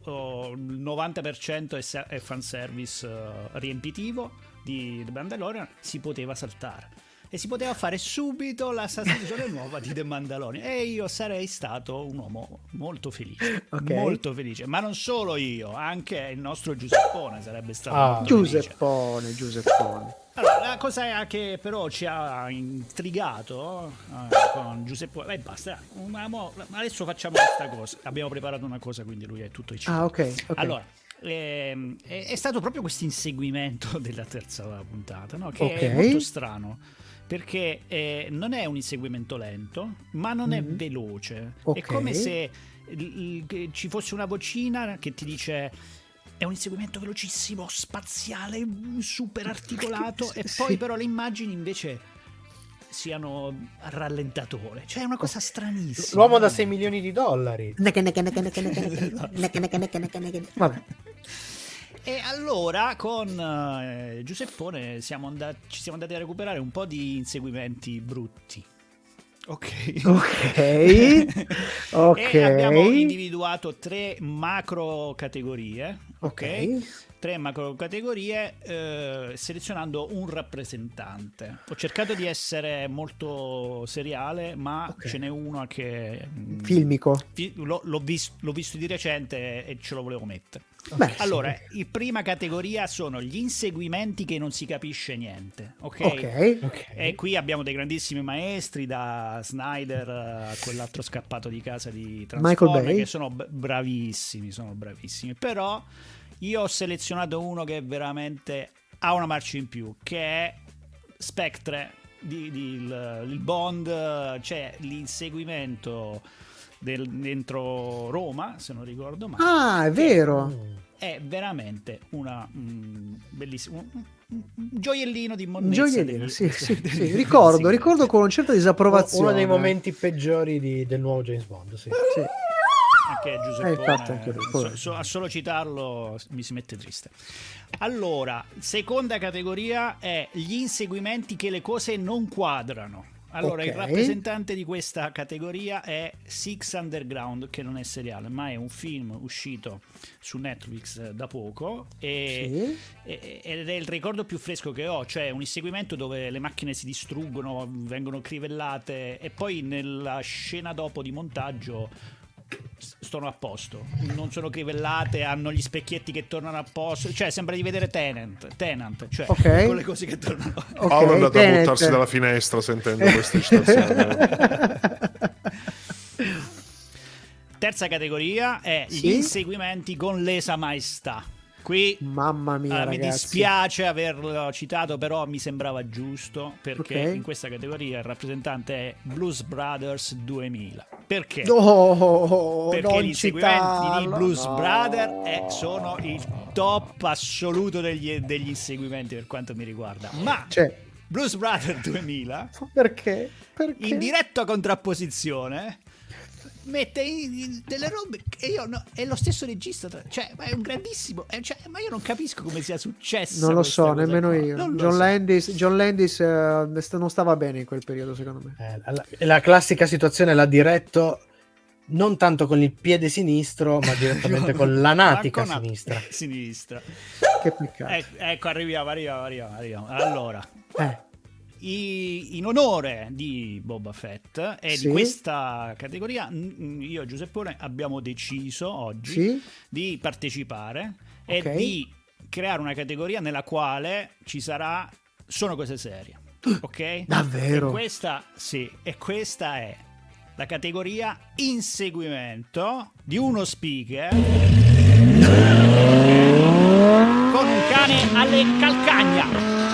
oh, il 90% è, sa- è fanservice eh, riempitivo di The Mandalorian, si poteva saltare. E si poteva fare subito la stagione nuova di The Mandalorian. E io sarei stato un uomo molto felice.
Ok.
Molto felice. Ma non solo io, anche il nostro Giuseppone sarebbe stato
Ah.
molto felice.
Giuseppone, Giuseppone.
Allora, la cosa che però ci ha intrigato eh, con Giuseppe, e basta, ma mo- ma adesso facciamo questa cosa. Abbiamo preparato una cosa, quindi lui è tutto i
Ah, ok. ok.
Allora, ehm, è, è stato proprio questo inseguimento della terza puntata, no? che
Ok.
è molto strano. Perché eh, non è un inseguimento lento, ma non è
Mhm.
veloce.
Ok.
È come se il- che ci fosse una vocina che ti dice è un inseguimento velocissimo, spaziale, super articolato, e
Sì.
poi però le immagini invece siano a rallentatore. Cioè è una cosa stranissima.
L'uomo da 6 milioni di dollari.
Vabbè.
E allora con eh, Giuseppone siamo andati, ci siamo andati a recuperare un po' di inseguimenti brutti. Ok.
Ok. ok.
E abbiamo individuato tre macro categorie. Ok.
Ok.
Tre macro categorie eh, selezionando un rappresentante. Ho cercato di essere molto seriale, ma
Ok.
ce n'è uno che mm,
Filmico.
fi- l'ho, l'ho vis- l'ho visto di recente e ce lo volevo mettere.
Beh,
Allora, in prima categoria sono gli inseguimenti che non si capisce niente, ok?
ok.
Ok.
E qui abbiamo dei grandissimi maestri, da Snyder a quell'altro scappato di casa di
Michael
Transformers,
Bay.
che sono bravissimi, sono bravissimi. Però io ho selezionato uno che veramente ha una marcia in più, che è Spectre, di, di- il, il Bond, cioè l'inseguimento del- dentro Roma, se non ricordo male
Ah, è vero.
È veramente una mm, bellissima un, un- gioiellino di monnezza
gioiellino,
degli-
sì, sì,
degli-
sì. Ricordo,
sì.
ricordo con una certa disapprovazione.
Uno dei momenti peggiori di- del nuovo James Bond, sì.
Sì.
anche Giuseppe
Eh, infatti anche lui, povero.
a solo citarlo mi si mette triste allora seconda categoria è gli inseguimenti che le cose non quadrano allora il
Ok.
rappresentante di questa categoria è Six Underground che non è seriale ma è un film uscito su Netflix eh, da poco e
Sì.
E- ed è il ricordo più fresco che ho, cioè un inseguimento dove le macchine si distruggono, vengono crivellate e poi nella scena dopo di montaggio sono a posto, non sono crivellate, hanno gli specchietti che tornano a posto, cioè sembra di vedere Tenant, Tenant cioè
Ok.
con le cose che tornano.
Ok,
Paolo è andato a
Tenet.
buttarsi dalla finestra sentendo queste citazioni.
Terza categoria è gli
Sì?
inseguimenti con lesa maestà. Qui
Mamma mia,
Ah, mi dispiace averlo citato, però mi sembrava giusto perché
Ok.
in questa categoria il rappresentante è Blues Brothers 2000. Perché?
No,
perché gli inseguimenti di Blues
no.
Brothers è- sono il top assoluto degli, degli inseguimenti per quanto mi riguarda. Ma
Cioè,
Blues Brothers 2000
perché? Perché?
in diretta contrapposizione mette in- in delle robe che io no, è lo stesso regista tra- cioè ma è un grandissimo eh, cioè, ma io non capisco come sia successo
Non lo so, nemmeno io. John, Landis, John Landis eh, st- non stava bene in quel periodo, secondo me.
Eh, la, la classica situazione l'ha diretto non tanto con il piede sinistro, ma direttamente con la natica sinistra.
sinistra
Che peccato.
Ec- ecco arriviamo arriviamo arriviamo, arriviamo. allora
Eh,
i- in onore di Boba Fett e
Sì.
di questa categoria, io e Giuseppone abbiamo deciso oggi
Sì?
di partecipare
Ok.
e di creare una categoria nella quale ci sarà sono cose serie. Ok?
Davvero?
E questa, sì, e questa è la categoria inseguimento di uno speaker con un cane alle calcagna.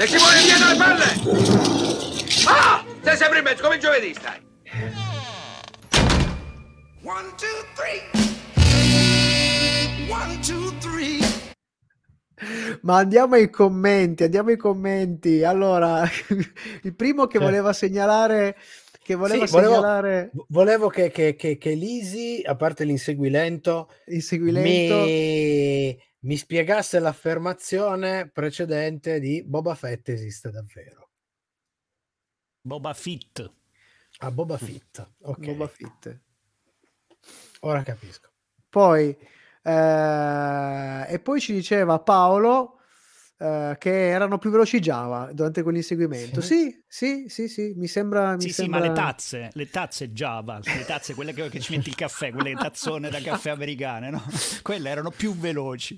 E ci vuole dietro le palle! Ah! Sei sempre in mezzo, come giovedì stai.
One, two, three. One, two, three.
Ma andiamo ai commenti, andiamo ai commenti. Allora, il primo che voleva segnalare che voleva
Sì, volevo-
segnalare
Volevo che, che, che, che Lisi, a parte l'inseguilento,
il seguimento
mi, mi spiegasse l'affermazione precedente di Boba Fett esiste davvero.
Boba Fett.
Ah, Boba Fett. Ok,
Boba Fett.
ora capisco.
Poi, eh, e poi ci diceva Paolo eh, che erano più veloci Java durante quell'inseguimento. Sì, sì, sì, sì, mi sembra... Mi
Sì, sì,
sembra...
ma le tazze, le tazze Java, le tazze, quelle che, che ci metti il caffè, quelle tazzone da caffè americane, no? Quelle erano più veloci.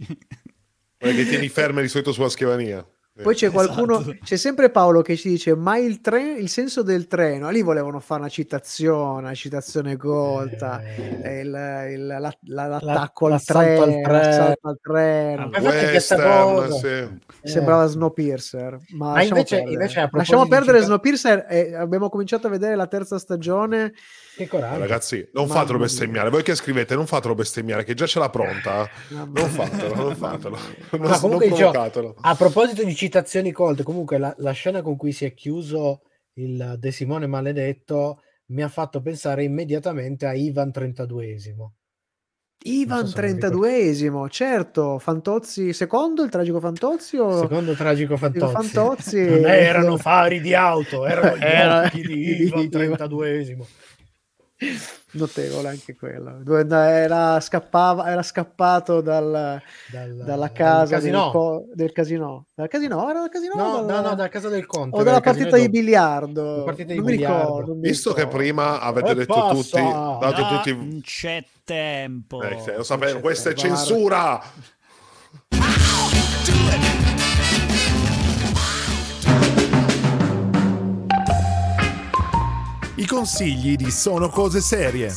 Quelle che tieni ferme di solito sulla scrivania.
Poi c'è qualcuno,
Esatto.
c'è sempre Paolo che ci dice: Ma il, tre- il senso del treno, lì volevano fare una citazione, una citazione colta,
Eh,
e il- il- la- la- l'attacco al
l'assalto al
treno,
treno.
l'assalto al treno.
Western,
cosa.
sì.
Sembrava
Eh.
Snowpiercer, ma,
Ma
lasciamo
invece-
perdere.
invece
lasciamo perdere Snowpiercer e abbiamo cominciato a vedere la terza stagione.
Che coraggio.
Ragazzi, non
Mamma
fatelo
mia.
bestemmiare. Voi che scrivete, non fatelo bestemmiare, che già ce l'ha pronta.
Mamma
Non fatelo, non fatelo. Non,
Ma
non
comunque
provocatelo.
a proposito di citazioni colte, comunque la, la scena con cui si è chiuso il De Simone maledetto mi ha fatto pensare immediatamente a Ivan 32esimo.
Ivan
Non so se lo
32esimo, certo, Fantozzi secondo il tragico Fantozzi o
Secondo tragico Fantozzi.
Fantozzi
Non erano fari di auto, erano gli
Era-
occhi di Ivan 32esimo.
Notevole anche quello. Era, scappava, era scappato dal-
Dal-
dalla
dal
casa
casino.
Del, co- del casino. Dal casino? Era dal casino?
No,
o
no,
dal-
no, da casa del conte.
o dalla partita di biliardo.
Partita di
non mi
biliardo.
ricordo. non mi
Visto che
ricordo.
prima avete
E
detto
passa!
tutti, dato
No,
tutti
non c'è tempo.
Eh, lo sapevo, questa è
tempo, guarda.
censura.
I consigli di Sono Cose Serie.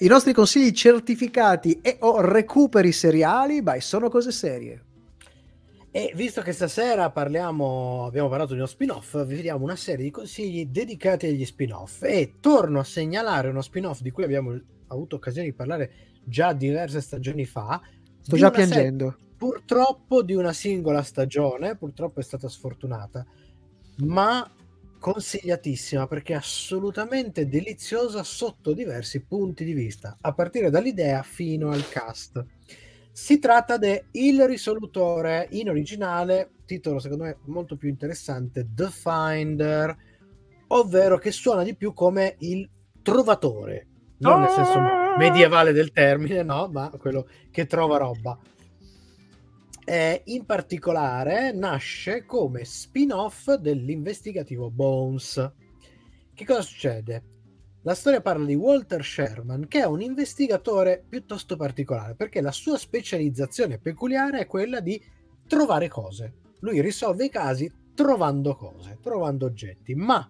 I nostri consigli certificati e o recuperi seriali, beh, sono cose serie.
E visto che stasera parliamo, abbiamo parlato di uno spin-off, vi diamo una serie di consigli dedicati agli spin-off. E torno a segnalare uno spin-off di cui abbiamo avuto occasione di parlare già diverse stagioni fa.
Sto già
una serie-
piangendo.
purtroppo di una singola stagione, purtroppo è stata sfortunata, ma consigliatissima perché è assolutamente deliziosa sotto diversi punti di vista, a partire dall'idea fino al cast. Si tratta di Il risolutore in originale, titolo secondo me molto più interessante, The Finder, ovvero che suona di più come il trovatore, non nel senso medievale del termine, no, ma quello che trova roba. Eh, in particolare nasce come spin-off dell'investigativo Bones. Che cosa succede? La storia parla di Walter Sherman, che è un investigatore piuttosto particolare, perché la sua specializzazione peculiare è quella di trovare cose. Lui risolve i casi trovando cose, trovando oggetti, ma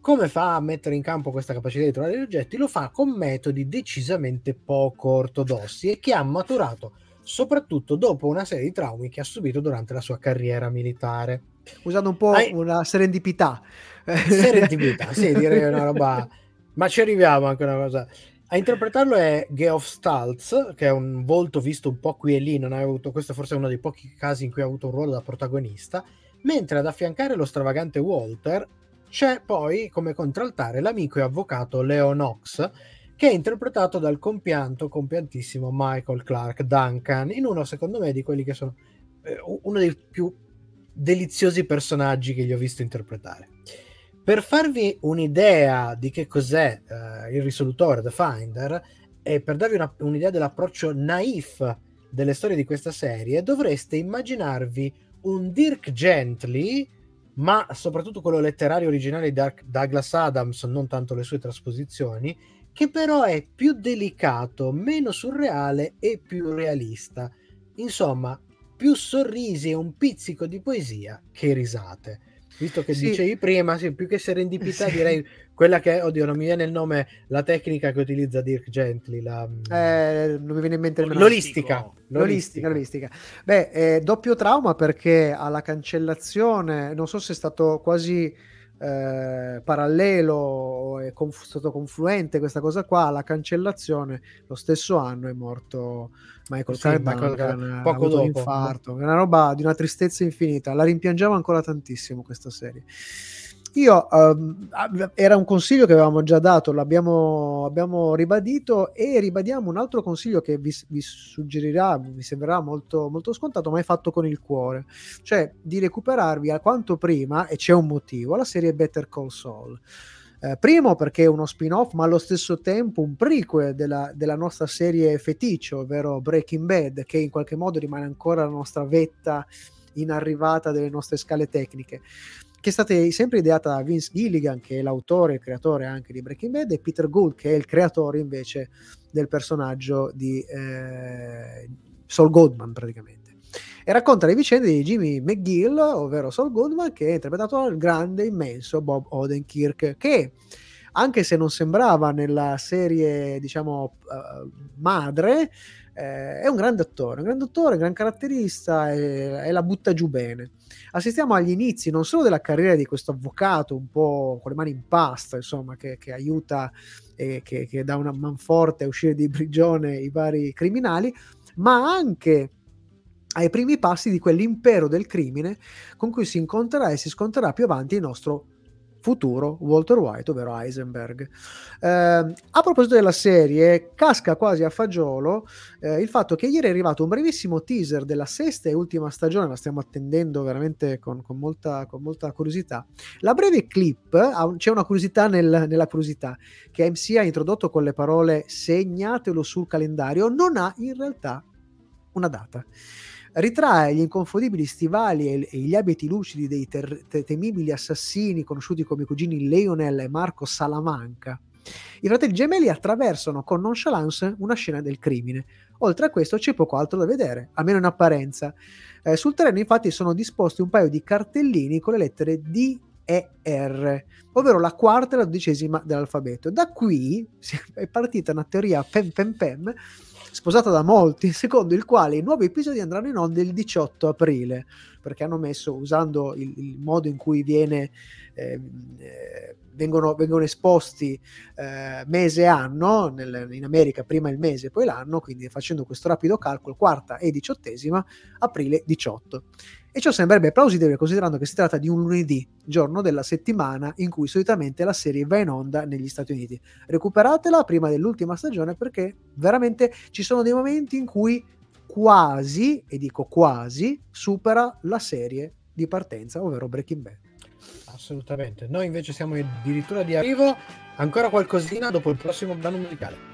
come fa a mettere in campo questa capacità di trovare gli oggetti? Lo fa con metodi decisamente poco ortodossi e che ha maturato soprattutto dopo una serie di traumi che ha subito durante la sua carriera militare.
Usando un po'
Hai-
una serendipità.
Serendipità, sì, direi una roba. Ma ci arriviamo anche una cosa. A interpretarlo è Geoff Staltz, che è un volto visto un po' qui e lì, non ha avuto, questo forse è uno dei pochi casi in cui ha avuto un ruolo da protagonista, mentre ad affiancare lo stravagante Walter c'è poi come contraltare l'amico e avvocato Leo Knox, che è interpretato dal compianto, compiantissimo Michael Clark Duncan, in uno secondo me di quelli che sono eh, uno dei più deliziosi personaggi che gli ho visto interpretare. Per farvi un'idea di che cos'è eh, il risolutore The Finder, e per darvi una- un'idea dell'approccio naif delle storie di questa serie, dovreste immaginarvi un Dirk Gently, ma soprattutto quello letterario originale di Douglas Adams, non tanto le sue trasposizioni, che però è più delicato, meno surreale e più realista. Insomma, più sorrisi e un pizzico di poesia che risate. Visto che
Sì.
dicevi prima, sì, più che serendipità,
Sì.
direi quella che è, oddio, non mi viene il nome, la tecnica che utilizza Dirk Gently, la
Eh, non mi viene in mente nemmeno
l'olistica.
L'olistica, l'olistica. Beh, eh, doppio trauma perché alla cancellazione, non so se è stato quasi eh, parallelo è conf- stato confluente questa cosa qua, alla cancellazione lo stesso anno è morto Michael
Sì, Michael
ha
poco
avuto un
dopo.
infarto, è una roba di una tristezza infinita, la rimpiangiamo ancora tantissimo questa serie. Io av- era un consiglio che avevamo già dato, l'abbiamo abbiamo ribadito e ribadiamo un altro consiglio che vi, vi suggerirà, vi sembrerà molto, molto scontato, ma è fatto con il cuore, cioè di recuperarvi a quanto prima, e c'è un motivo, la serie Better Call Saul. Eh, primo perché è uno spin-off, ma allo stesso tempo un prequel della, della nostra serie feticcio, ovvero Breaking Bad, che in qualche modo rimane ancora la nostra vetta in arrivata delle nostre scale tecniche che è stata sempre ideata da Vince Gilligan, che è l'autore e creatore anche di Breaking Bad, e Peter Gould, che è il creatore invece del personaggio di eh, Saul Goodman praticamente. E racconta le vicende di Jimmy McGill, ovvero Saul Goodman, che è interpretato dal grande, immenso Bob Odenkirk, che anche se non sembrava nella serie, diciamo, uh, madre, eh, è un grande attore, un grande attore, un gran caratterista e, e la butta giù bene. Assistiamo agli inizi non solo della carriera di questo avvocato un po' con le mani in pasta, insomma, che, che aiuta e che, che dà una manforte a uscire di prigione i vari criminali, ma anche ai primi passi di quell'impero del crimine con cui si incontrerà e si scontrerà più avanti il nostro futuro Walter White, ovvero Heisenberg. Eh, a proposito della serie, casca quasi a fagiolo eh, il fatto che ieri è arrivato un brevissimo teaser della sesta e ultima stagione, la stiamo attendendo veramente con, con, molta, con molta, curiosità. La breve clip, c'è una curiosità nel, nella curiosità, che AMC ha introdotto con le parole segnatelo sul calendario, non ha in realtà una data ritrae gli inconfondibili stivali e, e gli abiti lucidi dei ter- te- temibili assassini conosciuti come cugini Leonel e Marco Salamanca. I fratelli gemelli attraversano con nonchalance una scena del crimine. Oltre a questo c'è poco altro da vedere, almeno in apparenza. Eh, sul terreno infatti sono disposti un paio di cartellini con le lettere D e R, ovvero la quarta e la dodicesima dell'alfabeto. Da qui è partita una teoria pem pem pem sposata da molti, secondo il quale i nuovi episodi andranno in onda il 18 aprile, perché hanno messo, usando il, il modo in cui viene, eh, eh, vengono, vengono, esposti eh, mese e anno, nel, in America prima il mese e poi l'anno, quindi facendo questo rapido calcolo, quarta e diciottesima, aprile 18. E ciò sembrerebbe plausibile considerando che si tratta di un lunedì, giorno della settimana in cui solitamente la serie va in onda negli Stati Uniti. Recuperatela prima dell'ultima stagione perché veramente ci sono dei momenti in cui quasi, e dico quasi, supera la serie di partenza, ovvero Breaking Bad.
Assolutamente. Noi invece siamo addirittura di arrivo. Ancora qualcosina dopo il prossimo brano musicale.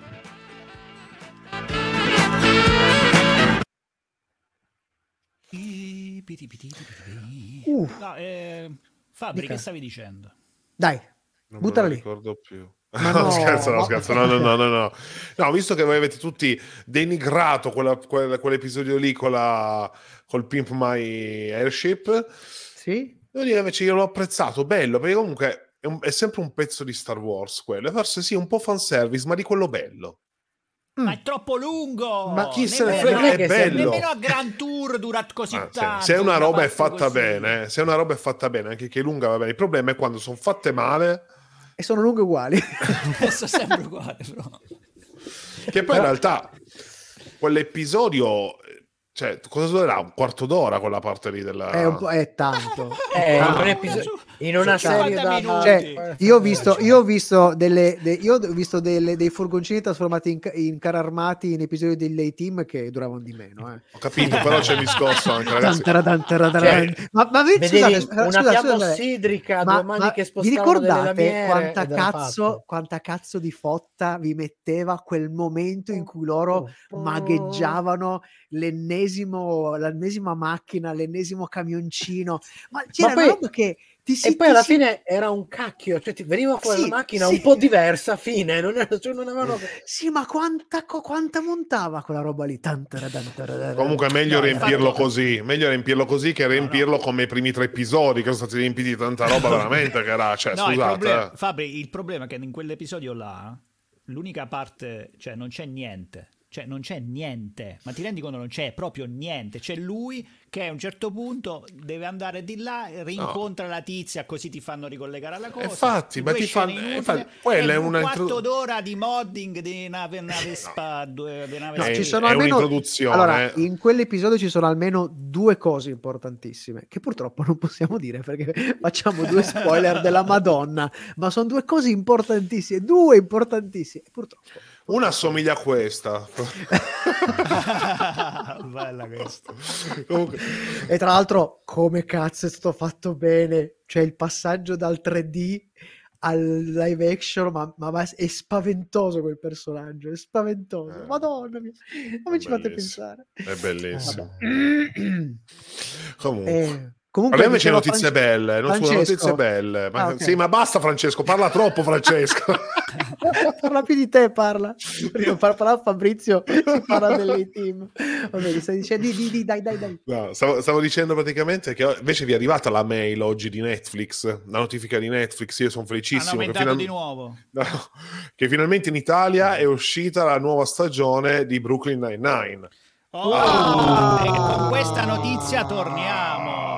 Uh, no, eh, Fabri,
Dica.
che stavi dicendo?
Dai,
Non
buttala
me lo
lì.
ricordo più.
Ma
no,
no,
scherzo, no, scherzo, no, no, no, no, no. No, visto che voi avete tutti denigrato quella- quel- quell'episodio lì con la, col Pimp My Airship,
Sì?
devo dire invece io l'ho apprezzato, bello, perché comunque è, un- è sempre un pezzo di Star Wars quello, e forse sì, un po' fanservice, ma di quello bello.
Ma è troppo lungo!
Ma chi se ne frega, è
sia-
bello.
Nemmeno a Grand Tour dura così
Ah,
tanto.
Se una roba è fatta
così.
bene, se una roba è fatta bene, anche che è lunga va bene. Il problema è quando sono fatte male,
E sono lunghe uguali.
È sempre uguale, però.
che poi in realtà quell'episodio, eh, cioè, cosa durerà? Un quarto d'ora quella parte lì della...
è, un po', è tanto.
È
Ah,
un episodio. In una
Cioè,
serie
50
da...
minuti.
Cioè, io ho visto, io ho visto, delle, de- io ho visto delle- dei furgoncini trasformati in, in carri armati in episodi degli A-Team che duravano di meno. Eh.
Ho capito, però c'è il discorso anche, ragazzi.
Taran. ma, ma vedi, scusate,
una
scusate,
fiamma
scusate,
ossidrica,
ma-
due mani
ma
che
vi
spostavano
ricordate quanta cazzo, quanta cazzo di fotta vi metteva quel momento in cui loro magheggiavano l'ennesimo, l'ennesima macchina, l'ennesimo camioncino? Ma c'era
poi-
una roba che si
E poi
ti
alla
si-
fine era un cacchio, cioè ti veniva fuori
Sì,
la macchina
sì.
un po' diversa, fine, non, era, cioè, non avevano...
Sì, ma quanta, co- quanta montava quella roba lì?
Comunque è meglio
No,
riempirlo
infatti-
così, meglio riempirlo così che riempirlo come i primi tre episodi, che sono stati riempiti di tanta roba veramente che era, cioè,
No, il
scusate.
problema,
eh.
Fabri, il problema è che in quell'episodio là, l'unica parte, cioè non c'è niente. Cioè non c'è niente, ma ti rendi conto non c'è proprio niente. C'è lui che a un certo punto deve andare di là, rincontra la tizia, così ti fanno ricollegare alla cosa.
Infatti, ma ti fanno-
inutili,
infatti, quella è
un
una
quarto
intro-
d'ora di modding di una, una Vespa, due, di una
No,
È-
ci
Vespa.
sono
è
almeno
un'introduzione.
Allora, in quell'episodio ci sono almeno due cose importantissime che purtroppo non possiamo dire perché facciamo due spoiler della Madonna, ma sono due cose importantissime, due importantissime, purtroppo.
Una assomiglia a questa.
Bella questa.
Comunque,
E tra l'altro, come cazzo è stato fatto bene, cioè il passaggio dal 3D al live action, ma, ma va- è spaventoso quel personaggio, è spaventoso.
Eh.
Madonna mia, come ci fate pensare?
è bellissimo.
Vabbè.
Comunque.
Eh, comunque
Parliamo invece notizie
Fran-
belle, non sono
Francesco.
notizie belle. Ma,
Ah, ok.
Sì, ma basta Francesco, parla troppo Francesco.
parla più di te, parla. Prima par- parlava Fabrizio, parla delle team. Vabbè, stai dicendo, di, di, di, dai, dai, dai.
No, stavo, stavo dicendo praticamente che invece vi è arrivata la mail oggi di Netflix, la notifica di Netflix, io sono felicissimo che, final-
di nuovo.
no, che finalmente in Italia è uscita la nuova stagione di Brooklyn Nine-Nine.
Oh,
Ah.
e con questa notizia torniamo.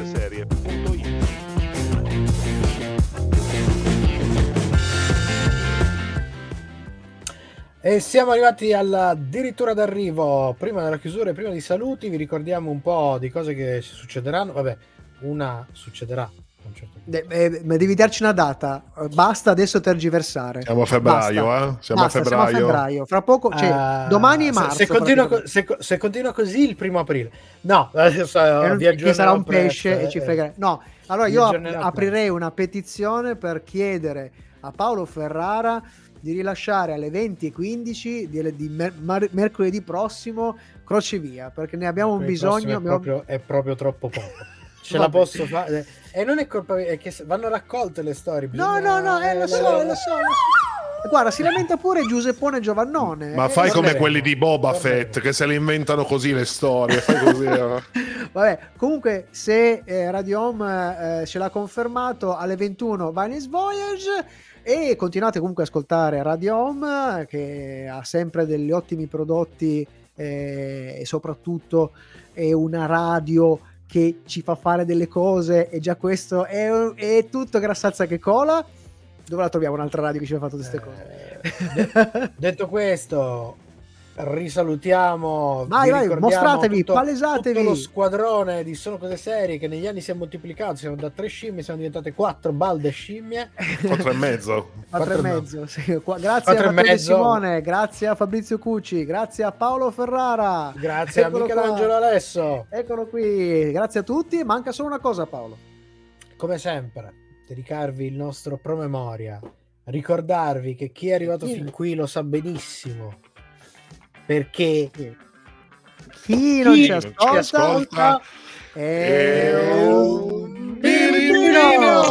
E siamo arrivati alla addirittura d'arrivo. Prima della chiusura e prima dei saluti, vi ricordiamo un po' di cose che ci succederanno. Vabbè, una succederà un certo punto.
De- eh, ma devi darci una data. Eh, Basta adesso tergiversare.
Siamo a febbraio,
Basta.
eh? Siamo
Basta,
a febbraio.
siamo a febbraio. Fra poco, cioè,
Ah,
domani è
se-
marzo.
Se, continua, co-
praticamente.
se, se continua così, il primo aprile. No,
un-
vi
che sarà un
presto,
pesce
eh,
e ci
eh.
fregherà. No, allora io ap- aprirei una petizione per chiedere a Paolo Ferrara di rilasciare alle 20.15 di, di mer- mar- mercoledì prossimo Crocevia perché ne abbiamo un bisogno.
prossimo
abbiamo-
È proprio, è proprio troppo poco. Ce
Vabbè.
la posso fare. E non è colpa mia, è che vanno raccolte le storie.
No,
bisogna-
no, no, eh, lo so, lo so, lo so. Guarda, si lamenta pure Giuseppone Giovannone.
Ma
eh,
fai come quelli di Boba Fett che se le inventano così le storie. Fai così. eh.
Vabbè, comunque, se eh, Radio Home eh, ce l'ha confermato alle 21 Vanish Voyage e continuate comunque a ascoltare Radio Home che ha sempre degli ottimi prodotti eh, e soprattutto è una radio che ci fa fare delle cose e già questo è, è tutto grassazza che cola. Dove la troviamo un'altra radio che ci ha fatto queste cose?
Eh, de- detto questo, risalutiamo.
Vai,
vi
vai, mostratevi,
tutto-
palesatevi.
Tutto lo squadrone di Sono Cose Serie che negli anni si è moltiplicato. Siamo da tre scimmie, siamo diventate quattro balde scimmie.
Quattro e mezzo.
Quattro e mezzo. sì. Qua- Grazie
Quattro
a Matteo. Simone, grazie a Fabrizio Cucci, grazie a Paolo Ferrara.
Grazie
Eccolo
a Michelangelo
qua.
Alesso.
Eccolo qui, grazie a tutti. Manca solo una cosa, Paolo.
Come sempre, dedicarvi il nostro promemoria. Ricordarvi che chi è arrivato
Chi-
fin qui lo sa benissimo. Perché
Chi non
Chi
ci
non ci
ascolta,
ascolta
è
è
un
birbino.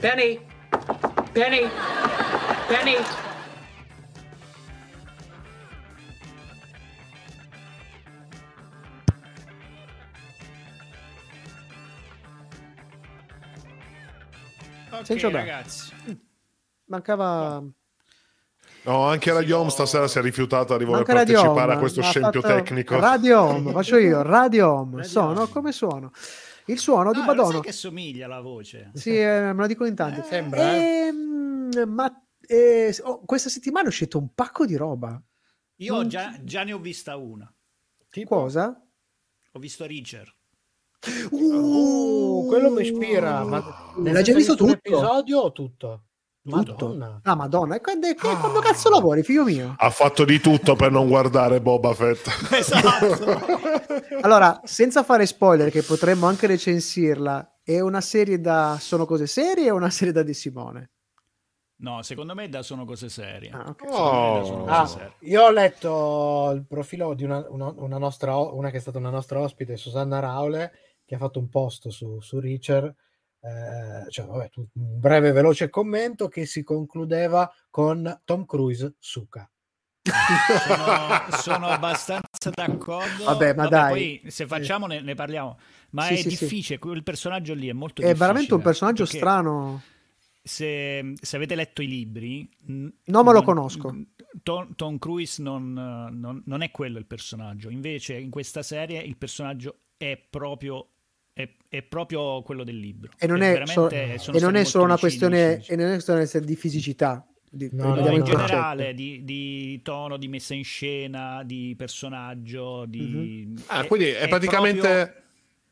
Penny! Penny! Penny!
Ok,
Senza
ragazzi.
Mancava...
No, anche Radio Home stasera si è rifiutato di voler
Manca Radio
partecipare
Home,
a questo
ha
scempio
fatto-
tecnico.
Radio Home, faccio io, Radio Home,
Radio
sono
Home.
come suono. Il suono di
Ah, lo sai
Madonna.
che somiglia la voce.
Sì, eh, me lo dicono in tanti.
Sembra, eh.
Ehm, ma eh, oh, questa settimana è uscito un pacco di roba.
Io
Non-
già, già ne ho vista una.
Tipo,
Cosa?
Ho visto Richard.
Uh, quello mi ispira. Ma
L'hai già visto tutto?
episodio o tutto?
Tutto.
Madonna.
Ah, madonna, e quando, e quando cazzo lavori, figlio mio?
Ha fatto di tutto per non guardare Boba Fett.
Esatto.
Allora, senza fare spoiler, che potremmo anche recensirla, è una serie da Sono cose serie o una serie da De Simone?
No, secondo me da sono cose serie.
Ah, ok.
Secondo me da sono
Oh.
cose
Ah,
serie.
io ho letto il profilo di una, una- una nostra, una che è stata una nostra ospite, Susanna Raule, che ha fatto un post su, su Richard, eh, cioè, vabbè, un breve veloce commento che si concludeva con Tom Cruise suca.
Sono, sono abbastanza d'accordo.
Vabbè, ma dai.
Poi se facciamo ne, ne parliamo. Ma
Sì,
è
sì, sì.
difficile, quel personaggio lì è molto
È
difficile.
veramente un personaggio strano.
Se, se avete letto i libri... n-
Non me lo conosco.
Tom, Tom Cruise non, non- non è quello il personaggio. Invece in questa serie il personaggio è proprio... È, è proprio quello del libro.
E non è, so- e non è solo una questione, e non è questione di fisicità. Di,
No,
No,
vediamo
in generale di, di tono, di messa in scena, di personaggio, di...
Ah, quindi è, praticamente.
proprio-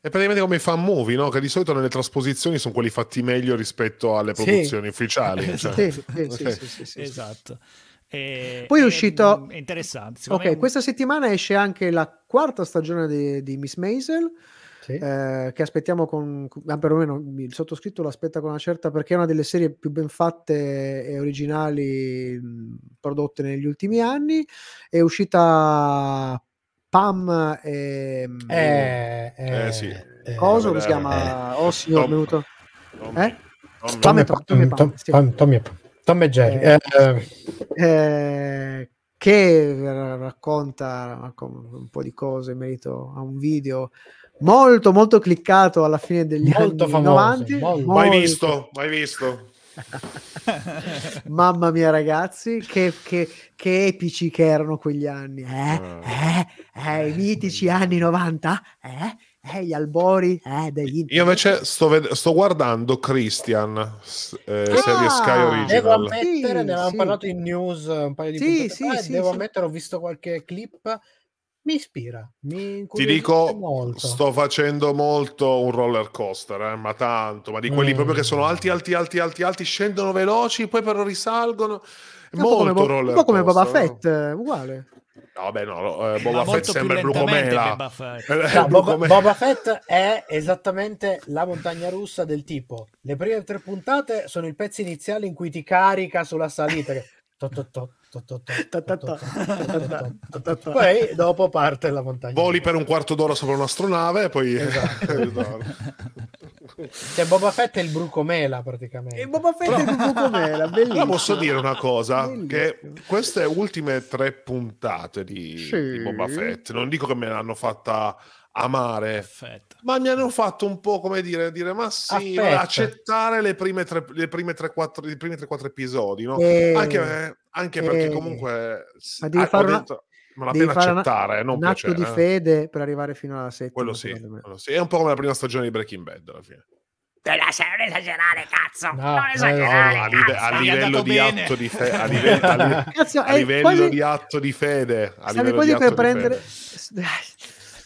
È praticamente come i fan movie, no? Che di solito nelle trasposizioni sono quelli fatti meglio rispetto alle
Sì.
produzioni ufficiali. cioè.
Sì, sì.
Esatto. E-
Poi è uscito-
È interessante.
Ok,
me-
questa settimana esce anche la quarta stagione di, di Miss Maisel,
Sì.
eh, che aspettiamo con, ah, perlomeno il sottoscritto lo aspetta con una certa, perché è una delle serie più ben fatte e originali mh, prodotte negli ultimi anni. È uscita Pam e...
Eh, eh,
Eh, sì.
eh,
Cosa come
vedere.
si chiama? Oh signor,
Tom-
venuto.
Tom-
Eh?
Tom-
Tom e
Tom,
Tom
Tom,
Pam, sì.
Tom- Tom e- Tom e Jerry.
Eh,
Eh, eh,
eh, che ra- racconta racconta un po' di cose in merito a un video molto molto cliccato alla fine degli
Molto
anni
famoso,
90
molto.
Mai visto, mai visto.
mamma mia ragazzi che, che- che epici che erano quegli anni eh,
Ah.
eh, eh, i mitici anni 90 eh, eh, gli albori eh, degli
Io invece sto, ved- sto guardando Christian, eh, serie
Ah,
Sky
Devo
Original.
ammettere,
Sì,
ne avevamo
sì.
parlato in news un paio di
Sì,
puntate
sì,
fa
sì,
devo
sì.
ammettere, ho visto qualche clip, mi ispira, mi
Ti dico,
molto.
sto facendo molto un roller coaster, eh, ma tanto, ma di quelli
Mm.
proprio che sono alti, alti, alti, alti, alti, scendono veloci, poi però risalgono. È
un po' come,
molto
Bo-
roller
un po' come Boba
no?
Fett eh, uguale
No, vabbè, no, eh, Boba Fett sembra il
lentamente
Brucomela.
Boba Fett.
Eh, il
No, Boba,
Brucomela.
Boba Fett è esattamente la montagna russa del tipo. Le prime tre puntate sono i pezzi iniziali in cui ti carica sulla salita. che- to- to- to- poi dopo parte la montagna.
Voli per un quarto d'ora sopra un'astronave e poi...
Esatto. cioè Boba Fett è il brucomela praticamente.
E Boba Fett Però... è il brucomela, bellissimo.
posso dire una cosa,
bellissimo.
che queste ultime tre puntate di,
sì.
di Boba Fett, non dico che me l'hanno fatta amare,
Perfetto.
ma mi hanno fatto un po' come dire, dire ma sì,
Affetto.
vabbè, accettare le prime tre, le prime tre, quattro, i primi tre, quattro episodi, no?
Eh,
anche, anche perché
eh,
comunque
ma devi
ah,
fare una-
detto, me la
devi
pena
fare una-
accettare, non
un atto
piacere.
di
eh.
fede per arrivare fino alla settima
Quello sì, quello sì. È un po' come la prima stagione di Breaking Bad alla fine.
Non esagerare, cazzo!
No,
non
no,
esagerare,
a, live-
cazzo!
a livello di
bene.
atto di fede, a livello, a li-
Cazzo,
a livello
quasi-
di atto di fede, a
stavi
livello
quasi
di
per
atto di
prendere
fede.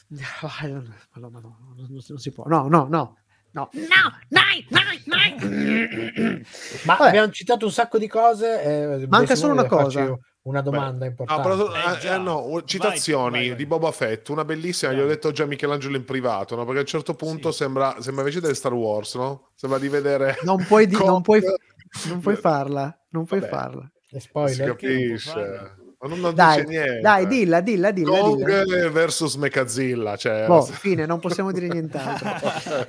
Ah, no, no, no, non, non si può no no no no
No, dai, dai, dai!
Ma
Vabbè.
abbiamo citato un sacco di cose. eh,
Manca solo una cosa.
Una domanda
No,
importante.
però,
Eh,
eh, eh, no,
Vai,
citazioni
vai, vai.
di Boba Fett, una bellissima, gli ho detto già Michelangelo in privato, no? perché a un certo punto
Sì.
sembra, sembra invece del Star Wars, no? Sembra di vedere...
non puoi, di- non puoi non puoi farla non puoi
Vabbè.
farla
Si
spoiler.
Può
capisce. Non, non
Dai,
dice niente.
dai, dilla, dilla, dilla.
Kong
dilla.
versus Mechazilla. Cioè,
Boh, fine, non possiamo dire nient'altro.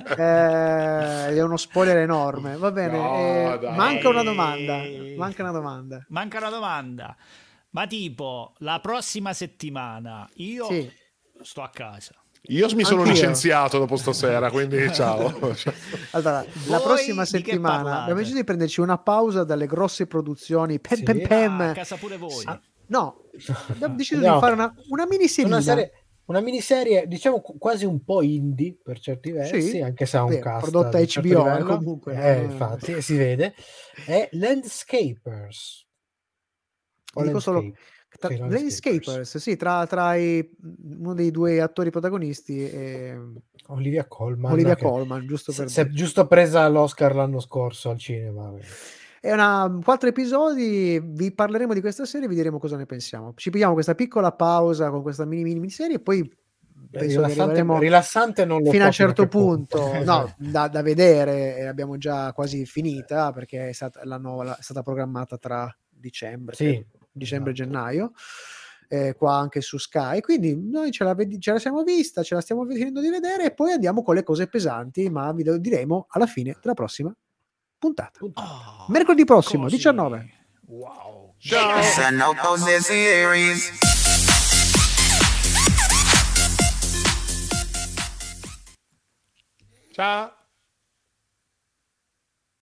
Eh, è uno spoiler enorme. Va bene,
No,
eh, manca una domanda. Manca una domanda.
Manca una domanda. Ma tipo, la prossima settimana io
Sì.
sto a casa.
Io mi sono
Anch'io.
licenziato dopo stasera, quindi ciao.
Allora, la
Voi
prossima
di che
settimana abbiamo deciso di prenderci una pausa dalle grosse produzioni. Pem,
Sì.
pem, pem.
Ah, a casa pure voi.
Ah, No, abbiamo deciso
No.
di fare una, una miniserie.
Una, serie, una miniserie, diciamo qu- quasi un po' indie per certi versi,
Sì.
anche se ha un
Beh,
cast
prodotta
un certo
HBO,
livello.
comunque,
Eh,
non-
infatti, si vede. È Landscapers. O
Dico solo-. Tra-
Sì,
Landscapers, sì, tra, tra i, uno dei due attori protagonisti e
Olivia Colman.
Olivia Colman, giusto per
è
dire.
giusto presa l'Oscar l'anno scorso al cinema.
È una quattro episodi, vi parleremo di questa serie, vi diremo cosa ne pensiamo. Ci pigliamo questa piccola pausa con questa mini mini serie e poi penso
rilassante, rilassante non lo
fino a un certo punto,
punto.
no, da, da vedere, e abbiamo già quasi finita perché è stata, è stata programmata tra dicembre,
Sì,
dicembre e
esatto.
gennaio, eh, qua anche su Sky. Quindi noi ce la, ce la siamo vista, ce la stiamo finendo di vedere e poi andiamo con le cose pesanti, ma vi lo diremo alla fine della prossima puntata.
Oh,
Mercoledì prossimo,
così.
19.
Wow.
Ciao.
Sono cose series.
Ciao.